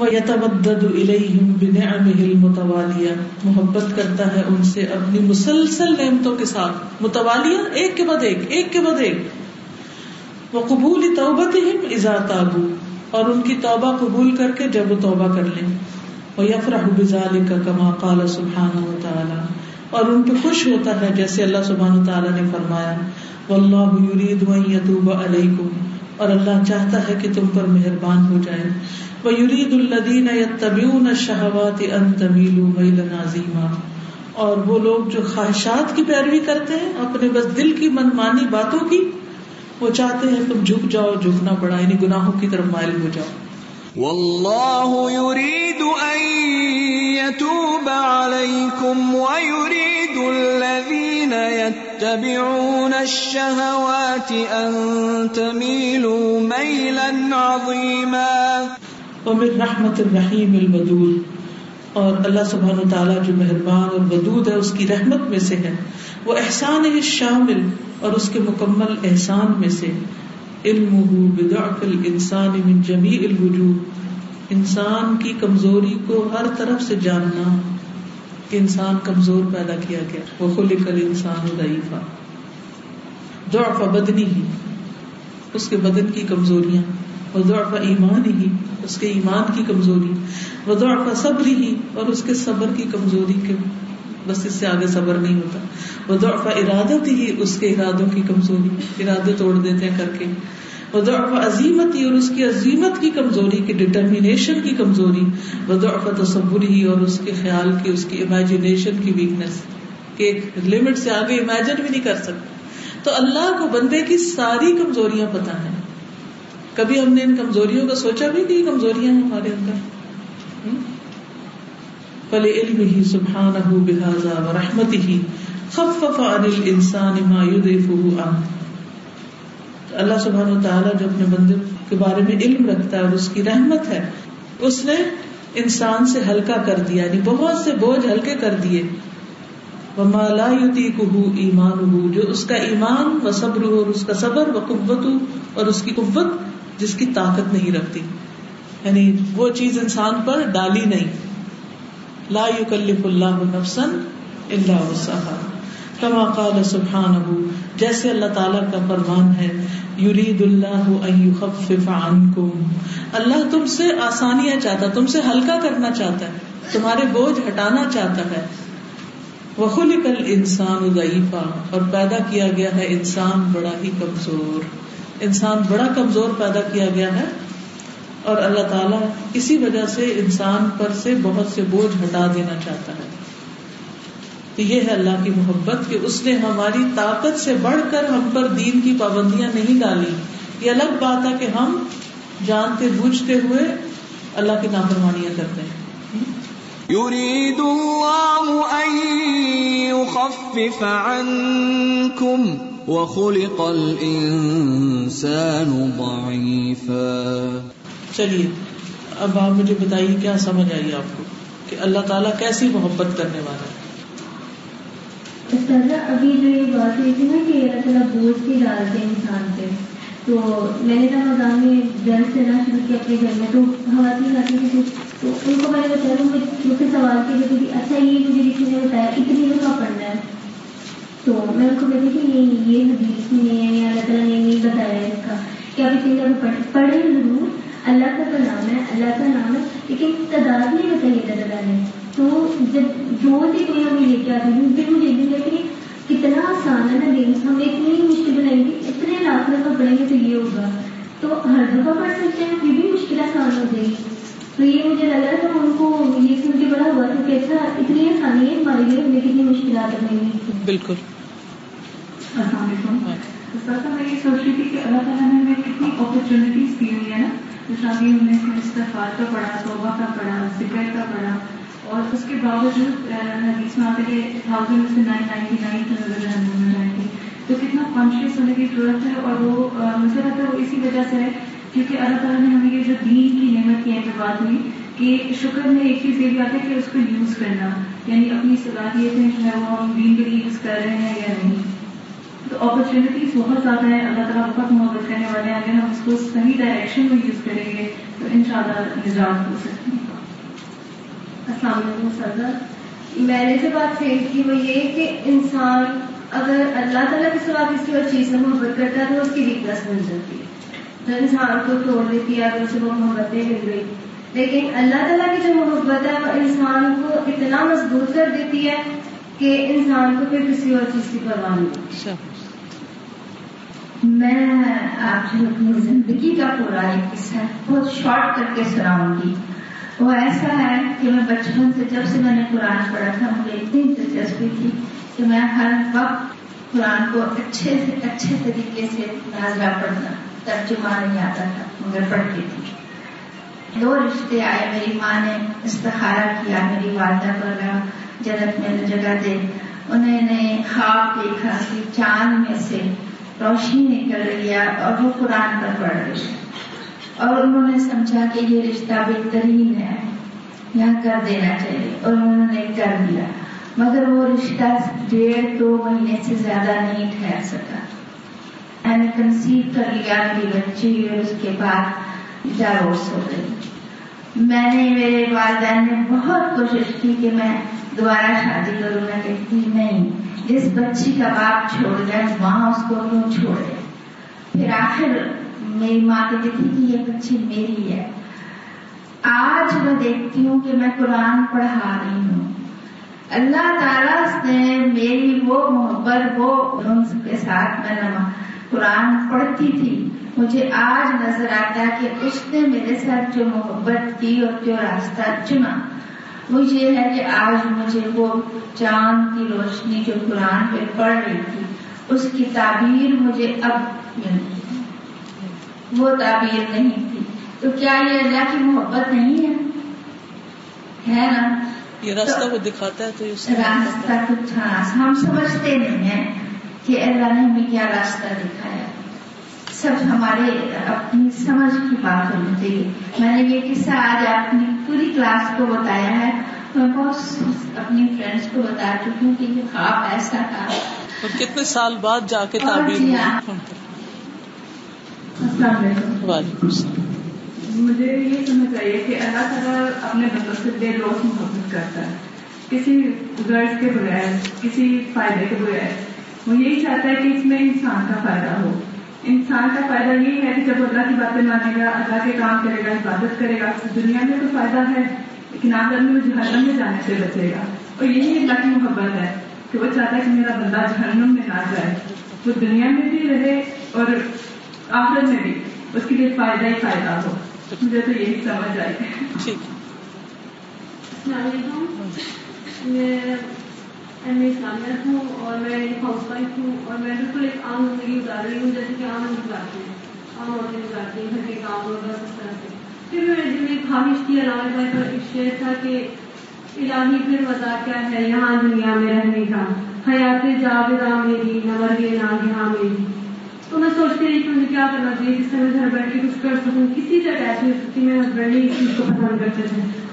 وَيَتَوَدَّدُ إِلَيْهِمْ بِنِعَمِهِ الْمُتَوَالِيَةِ۔ محبت کرتا ہے ان سے اپنی مسلسل نعمتوں کے ساتھ۔ متوالیہ ایک کے بعد ایک ایک کے بعد ایک۔ وہ قبول توبت تابو اور ان کی توبہ قبول کر کے جب وہ توبہ کر لیں۔ وہ یفرح بزال کا کما قال سبحان و اور ان پہ خوش ہوتا ہے جیسے اللہ سبحان تعالیٰ نے فرمایا۔ واللہ یرید ان یتوب علیکم اور اللہ چاہتا ہے کہ تم پر مہربان ہو جائے۔ وَيُرِيدُ الَّذِينَ يَتَّبِعُونَ الشَّهَوَاتِ أَن تَمِيلُوا مَيْلًا عَظِيمًا۔ اور وہ لوگ جو خواہشات کی پیروی کرتے ہیں، اپنے بس دل کی من مانی باتوں کی، وہ چاہتے ہیں تم جھک جاؤ، جھکنا پڑا یعنی گناہوں کی طرف مائل ہو جاؤ۔ واللہ يريد ان يتوب عليكم ويريد الذين يتبعون الشهوات ان تميلوا ميلا عظيما۔ ومن رحمت الرحیم الودود اور اللہ سبحان و تعالیٰ جو مہربان اور ودود ہے، اس کی رحمت میں سے ہے۔ وہ احسان ہے شامل اور اس کے مکمل احسان میں سے۔ علم بضعف الانسان من جمیع الوجود۔ انسان کی کمزوری کو ہر طرف سے جاننا کہ انسان کمزور پیدا کیا گیا۔ وہ خلق الانسان ضعیفہ ضعف بدنی ہی۔ اس کے بدن کی کمزوریاں۔ وہ ضعف ایمان ہی اس کے ایمان کی کمزوری وہ ضعف صبر ہی اور اس کے صبر کی کمزوری کے بس اس سے آگے صبر نہیں ہوتا۔ وہ ضعف ارادت ہی اس کے ارادوں کی کمزوری، ارادے توڑ دیتے ہیں کر کے۔ وہ ضعف عظیمت ہی اور اس کی عظیمت کی کمزوری، کی ڈٹرمینیشن کی کمزوری۔ وہ ضعف تصور ہی اور اس کے خیال کی، اس کی امیجنیشن کی ویکنیس کہ ایک لمٹ سے آگے امیجن بھی نہیں کر سکتے۔ تو اللہ کو بندے کی ساری کمزوریاں پتہ ہیں۔ کبھی ہم نے ان کمزوریوں کا سوچا بھی کہ یہ کمزوریاں ہیں ہمارے اندر؟ فل علم ہی سبحان بحاظا و رحمت ہی خف انل انسان اللہ سبحان و تعالیٰ جو اپنے بندے کے بارے میں علم رکھتا ہے اور اس کی رحمت ہے، اس نے انسان سے ہلکا کر دیا یعنی بہت سے بوجھ ہلکے کر دیے۔ وما لا يطيقه ایمان جو اس کا ایمان و صبر اور اس کا صبر و قوت اور اس کی قوت جس کی طاقت نہیں رکھتی۔ یعنی وہ چیز انسان پر ڈالی نہیں۔ لا يكلف الله نفسا الا وسعها كما قال سبحانه جیسے اللہ تعالیٰ کا فرمان ہے، یرید اللہ ان يخفف عنكم اللہ تم سے آسانیاں چاہتا، تم سے ہلکا کرنا چاہتا ہے، تمہارے بوجھ ہٹانا چاہتا ہے۔ وخل کل انسان ضعیفہ اور پیدا کیا گیا ہے انسان بڑا ہی کمزور۔ انسان بڑا کمزور پیدا کیا گیا ہے اور اللہ تعالیٰ اسی وجہ سے انسان پر سے بہت سے بوجھ ہٹا دینا چاہتا ہے۔ تو یہ ہے اللہ کی محبت کہ اس نے ہماری طاقت سے بڑھ کر ہم پر دین کی پابندیاں نہیں ڈالی۔ یہ الگ بات ہے کہ ہم جانتے بوجھتے ہوئے اللہ کی نافرمانیاں کرتے ہیں۔ يريد الله أن يخفف عنكم وخلق الإنسان ضعيفا۔ چلیے اب آپ مجھے بتائیے کیا سمجھ آئی آپ کو کہ اللہ تعالیٰ کیسی محبت کرنے والا ہے؟ استاذہ ابھی جو یہ بات ہوئی تھی نا کہ اللہ تعالیٰ بوجھ بھی ڈالتے ہیں انسان پہ تو میں نے رمضان میں جلد سے نہ شروع کیا اپنے گھر میں تو خواتین آتی تھی تو ان کو میں نے بتایا تو مجھ سے سوال کیا تھی اچھا یہ مجھے کسی نے بتایا اتنی کا پڑھنا ہے۔ تو میں ان کو کہتی تھی نہیں یہ حدیث میں نہیں ہے، یا اللہ تعالیٰ نے نہیں بتایا ہے اس کا کہ آپ اتنی جگہ پڑھ، پڑھیں ضرور۔ اللہ کا تو نام ہے، اللہ کا نام ہے، لیکن تعداد نہیں بتائیے تعداد نے تو جب جو بھی کوئی ہمیں لے کے آتی تھی پھر مجھے بھی کہ کتنا آسان ہے نا دین ہم اتنی مشکل بنائیں گے اتنے لاکھ دفعہ پڑھیں گے تو یہ ہوگا۔ تو ہر دفعہ پڑھ سکتے ہیں، پھر بھی مشکل آسان ہو جائے گی تو یہ مجھے لگ رہا تھا ان کو یہ سن کے بڑا ہوا تھا کہ اچھا اتنی آسانی ہے ہمارے لیے ہمیں کتنی مشکلات گی بالکل۔ السلام علیکم۔ سر میں یہ سوچ رہی تھی کہ اللہ تعالیٰ نے ہمیں کتنی اپرچونیٹیز دی ہوئی ہے نا۔ جیسا ابھی ہم نے استفاد کا پڑھا توبہ کا پڑھا ذکر کا پڑھا اور اس کے باوجود حدیث میں آتے کہ تھاؤزینڈ سے نائن نائنٹی نائن میں جائیں گے۔ تو کتنا کانشیس ہونے کی ضرورت ہے اور وہ مجھے لگتا ہے وہ اسی وجہ سے ہے کیونکہ اللہ تعالیٰ نے ہمیں یہ جو دین کی نعمت کی ہے بات ہوئی کہ شکر میں ایک چیز یہ بھی آتا ہے کہ اس کو یوز کرنا یعنی اپنی صلاحیتیں جو ہے وہ ہم دین کے لیے یوز کر رہے ہیں یا نہیں۔ تو اپرچونیٹیز بہت زیادہ ہیں، اللہ تعالیٰ بہت محبت کرنے والے ہیں۔ اگر ہم اس کو صحیح ڈائریکشن میں یوز کریں گے، تو ان شاء اللہ نجات ہو سکتی ہے۔ السلام علیکم سردا میں نے جو بات کہی تھی وہ یہ کہ انسان اگر اللہ تعالیٰ کے سوا کسی اور چیز سے محبت کرتا ہے، تو اس کی ویکنس بن جاتی ہے۔ انسان کو توڑ دیتی ہے اگر اسے وہ محبتیں مل گئی لیکن اللہ تعالیٰ کی جو محبت ہے وہ انسان کو اتنا مضبوط کر دیتی ہے کہ انسان کو پھر کسی اور چیز کی پرواہ نہیں۔ میں آپ سے اپنی زندگی کا پورا ایک قصہ بہت شارٹ کر کے سناؤں گی۔ وہ ایسا ہے کہ میں بچپن سے جب سے میں نے قرآن پڑھا تھا، مجھے اتنی دلچسپی تھی کہ میں ہر وقت قرآن کو اچھے سے اچھے طریقے سے نازلہ پڑھنا ترجمہ نہیں آتا تھا مگر پڑھتی تھی۔ دو رشتے آئے، میری ماں نے استخارہ کیا، میری والدہ پر جنت میں جگہ دے۔ انہوں نے خواب دیکھا کہ چاند میں سے روشنی نکل رہی ہے اور وہ قرآن پر پڑھ رہی ہے اور انہوں نے سمجھا کہ یہ رشتہ بہترین ہے، یہاں کر دینا چاہیے۔ اور انہوں نے کر دیا۔ مگر وہ رشتہ ڈیڑھ دو مہینے سے زیادہ نہیں ٹھہر سکا۔ میں نے کنسیو کر لیا میری بچی اور اس کے بعد ڈائیورس ہو گئی میں نے میرے والدین نے بہت کوشش کی کہ میں دوبارہ شادی کروں میں کہتی نہیں جس بچی کا باپ چھوڑ جائے وہاں اس کو کیوں چھوڑے پھر آخر میری ماں کہتی تھی کہ یہ بچی میری ہے آج میں دیکھتی ہوں کہ میں قرآن پڑھا رہی ہوں اللہ تعالیٰ نے میری وہ محبت وہ ان کے ساتھ میں قرآن پڑھتی تھی۔ مجھے آج نظر آتا کہ اس نے میرے ساتھ جو محبت کی اور جو راستہ چنا۔ وہ یہ ہے کہ آج مجھے وہ چاند کی روشنی جو قرآن پہ پڑھ رہی تھی اس کی تعبیر مجھے اب ملتی وہ تعبیر نہیں تھی۔ تو کیا یہ اللہ کی محبت نہیں ہے؟ ہے نا؟ یہ راستہ وہ دکھاتا ہے تو راستہ کچھ ہم سمجھتے نہیں ہیں۔ کہ اللہ نے ہمیں کیا راستہ دکھایا؟ سب ہمارے اپنی سمجھ کی بات ہونی چاہیے میں نے یہ قصہ آج اپنی پوری کلاس کو بتایا ہے۔ میں بہت اپنی فرینڈس کو بتا چکی ہوں کہ یہ خواب ایسا تھا۔ اور کتنے سال بعد جا کے تعبیر السلام علیکم۔ وعلیکم السلام۔ مجھے یہ سمجھ آئیے کہ اللہ تعالیٰ اپنے بندوں سے بے لوس محبت کرتا ہے۔ کسی غرض کے بغیر کسی فائدے کے بغیر۔ وہ یہی چاہتا ہے کہ اس میں انسان کا فائدہ ہو۔ انسان کا فائدہ یہی ہے کہ جب اللہ کی باتیں مانے گا اللہ کے کام کرے گا عبادت کرے گا دنیا میں تو فائدہ ہے لیکن آگر میں جہنم میں جانے سے بچے گا۔ اور یہی اللہ کی محبت ہے کہ وہ چاہتا ہے کہ میرا بندہ جہنم میں نہ جائے وہ دنیا میں بھی رہے اور آخر میں بھی اس کے لیے فائدہ ہی فائدہ ہو۔ مجھے تو یہی سمجھ آئی۔ السلام علیکم۔ میں ایم اسلامیت ہوں اور میں ایک ہاؤس وائف ہوں اور میں بالکل ایک عام زندگی گزار رہی ہوں، جیسے کہ عام لوگ گزارتے ہیں عام عورتیں گزارتی ہیں، گھر کے کام اور بس اس طرح سے۔ پھر میں دل میں ایک خواہش تھی علامہ بھائی پر ایک شعر تھا کہ الہی پھر مزہ کیا ہے، یہاں دنیا میں رہنے کا۔ حیات جاویدہ میری نور یہ ناگہاں میری۔ تو میں سوچتی رہی کہ مجھے کیا کرنا چاہیے، جس سے میں گھر بیٹھ کے کچھ کر سکوں، کسی سے اٹیچ نہیں سکتی میرے ہسبینڈ ہی اس چیز کو پسند کرتے تھے۔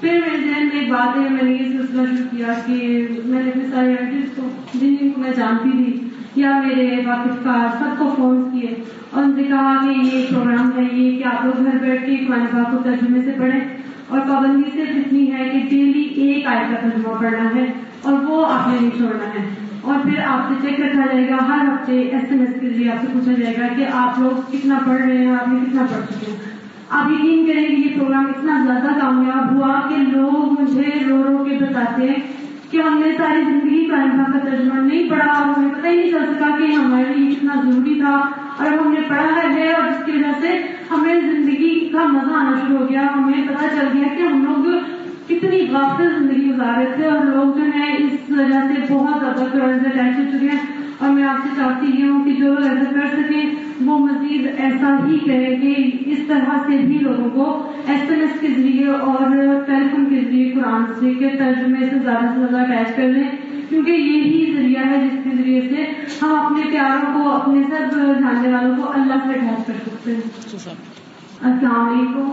پھر میرے ذہن میں ایک بات ہے، میں نے یہ سلسلہ شروع کیا کہ میں نے اپنے سارے آرٹسٹ کو، جن جن کو میں جانتی تھی، یا میرے واقف کار، سب کو فون کیے۔ اور ان سے کہا کہ یہ پروگرام ہے، یہ کہ آپ لوگ گھر بیٹھ کے قرآن پاک کو ترجمے سے پڑھیں۔ اور پابندی صرف اتنی ہے کہ ڈیلی ایک آئے کا ترجمہ پڑھنا ہے، اور وہ آپ نے نہیں چھوڑنا ہے۔ اور پھر آپ سے چیک رکھا جائے گا، ہر ہفتے ایس ایم ایس کے ذریعے آپ سے پوچھا جائے گا کہ آپ لوگ کتنا پڑھ رہے ہیں، آپ نے کتنا پڑھ چکے ہیں۔ آپ یقین کریں کہ یہ پروگرام اتنا زیادہ کامیاب ہوا کہ لوگ مجھے رو رو کے بتاتے ہیں کہ ہم نے ساری زندگی کا ترجمہ نہیں پڑھا اور ہمیں پتہ ہی نہیں چل سکا کہ ہمارے لیے کتنا ضروری تھا اور ہم نے پڑھا ہے اور اس کی وجہ سے ہمیں زندگی کا مزہ آنا شروع ہو گیا، ہمیں پتہ چل گیا کہ ہم لوگ کتنی غافل زندگی گزار رہے تھے اور لوگ جو ہے اس وجہ سے بہت زیادہ قرآن سے ہو چکے ہیں اور میں آپ سے چاہتی یہ ہوں کہ جو ایسا کر سکیں۔ وہ مزید ایسا ہی کریں کہ اس طرح سے بھی لوگوں کو ایس ایم ایس کے ذریعے اور ٹیلی فون کے ذریعے قرآن سے کے ترجمے سے زیادہ سے زیادہ اٹیچ کر لیں۔ کیونکہ یہی ذریعہ ہے جس کے ذریعے سے ہم اپنے پیاروں کو، اپنے سب جاننے والوں کو اللہ سے اٹیچ کر سکتے ہیں۔ السلام علیکم۔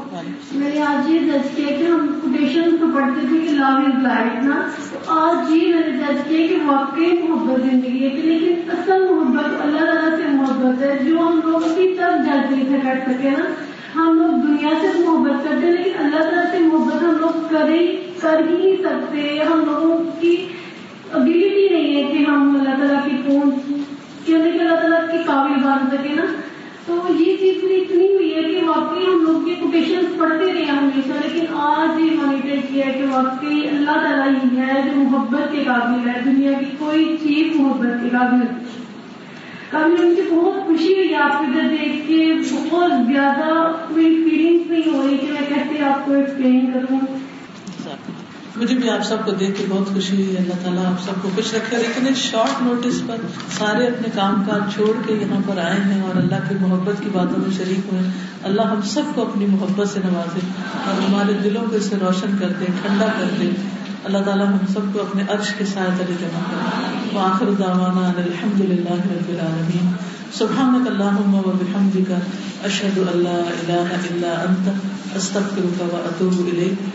میں نے آج یہ جج کیا کہ ہم کوٹیشن تو پڑھتے تھے کہ لو از لائٹ نا۔ آج یہ میں نے جج کیا کہ واقعی محبت زندگی ہے لیکن اصل محبت اللہ تعالیٰ سے محبت ہے۔ جو ہم لوگ ابھی تک جج نہیں تھے کر سکے نا ہم لوگ دنیا سے محبت کرتے ہیں لیکن اللہ تعالیٰ سے محبت ہم لوگ کریں کر ہی نہیں سکتے۔ ہم لوگوں کی ابیلٹی نہیں ہے کہ ہم اللہ تعالیٰ کی پہنچ کہ اللہ تعالیٰ کے قابل بن سکے نا۔ تو یہ چیز میری اتنی ہوئی ہے کہ واقعی ہم لوگ یہ کوٹیشن پڑھتے رہے ہیں ہمیشہ، لیکن آج یہ مانیٹر کیا ہے کہ واقعی اللہ تعالیٰ ہی ہے جو محبت کے قابل ہے، دنیا کی کوئی چیز محبت کے قابل کبھی مجھے بہت خوشی ہوئی، آپ کو ادھر دیکھ کے بہت زیادہ میری فیلنگس نہیں ہو رہی کہ میں کیسے آپ کو ایکسپلین کروں۔ مجھے بھی آپ سب کو دیکھ کے بہت خوشی ہوئی، اللہ تعالیٰ آپ سب کو خوش رکھے۔ لیکن اس شارٹ نوٹس پر سارے اپنے کام کاج چھوڑ کے یہاں پر آئے ہیں اور اللہ کی محبت کی باتوں میں شریک ہوئے۔ اللہ ہم سب کو اپنی محبت سے نوازے اور ہمارے دلوں کو اسے روشن کر دے، ٹھنڈا کر دے۔ اللہ تعالیٰ ہم سب کو اپنے عرش کے سائے تلے جمع کرے۔ آخر داوانا الحمد للہ رب العالمین۔ سبحانك اللهم وبحمدك اشهد ان لا اله الا انت استغفرك واتوب اليك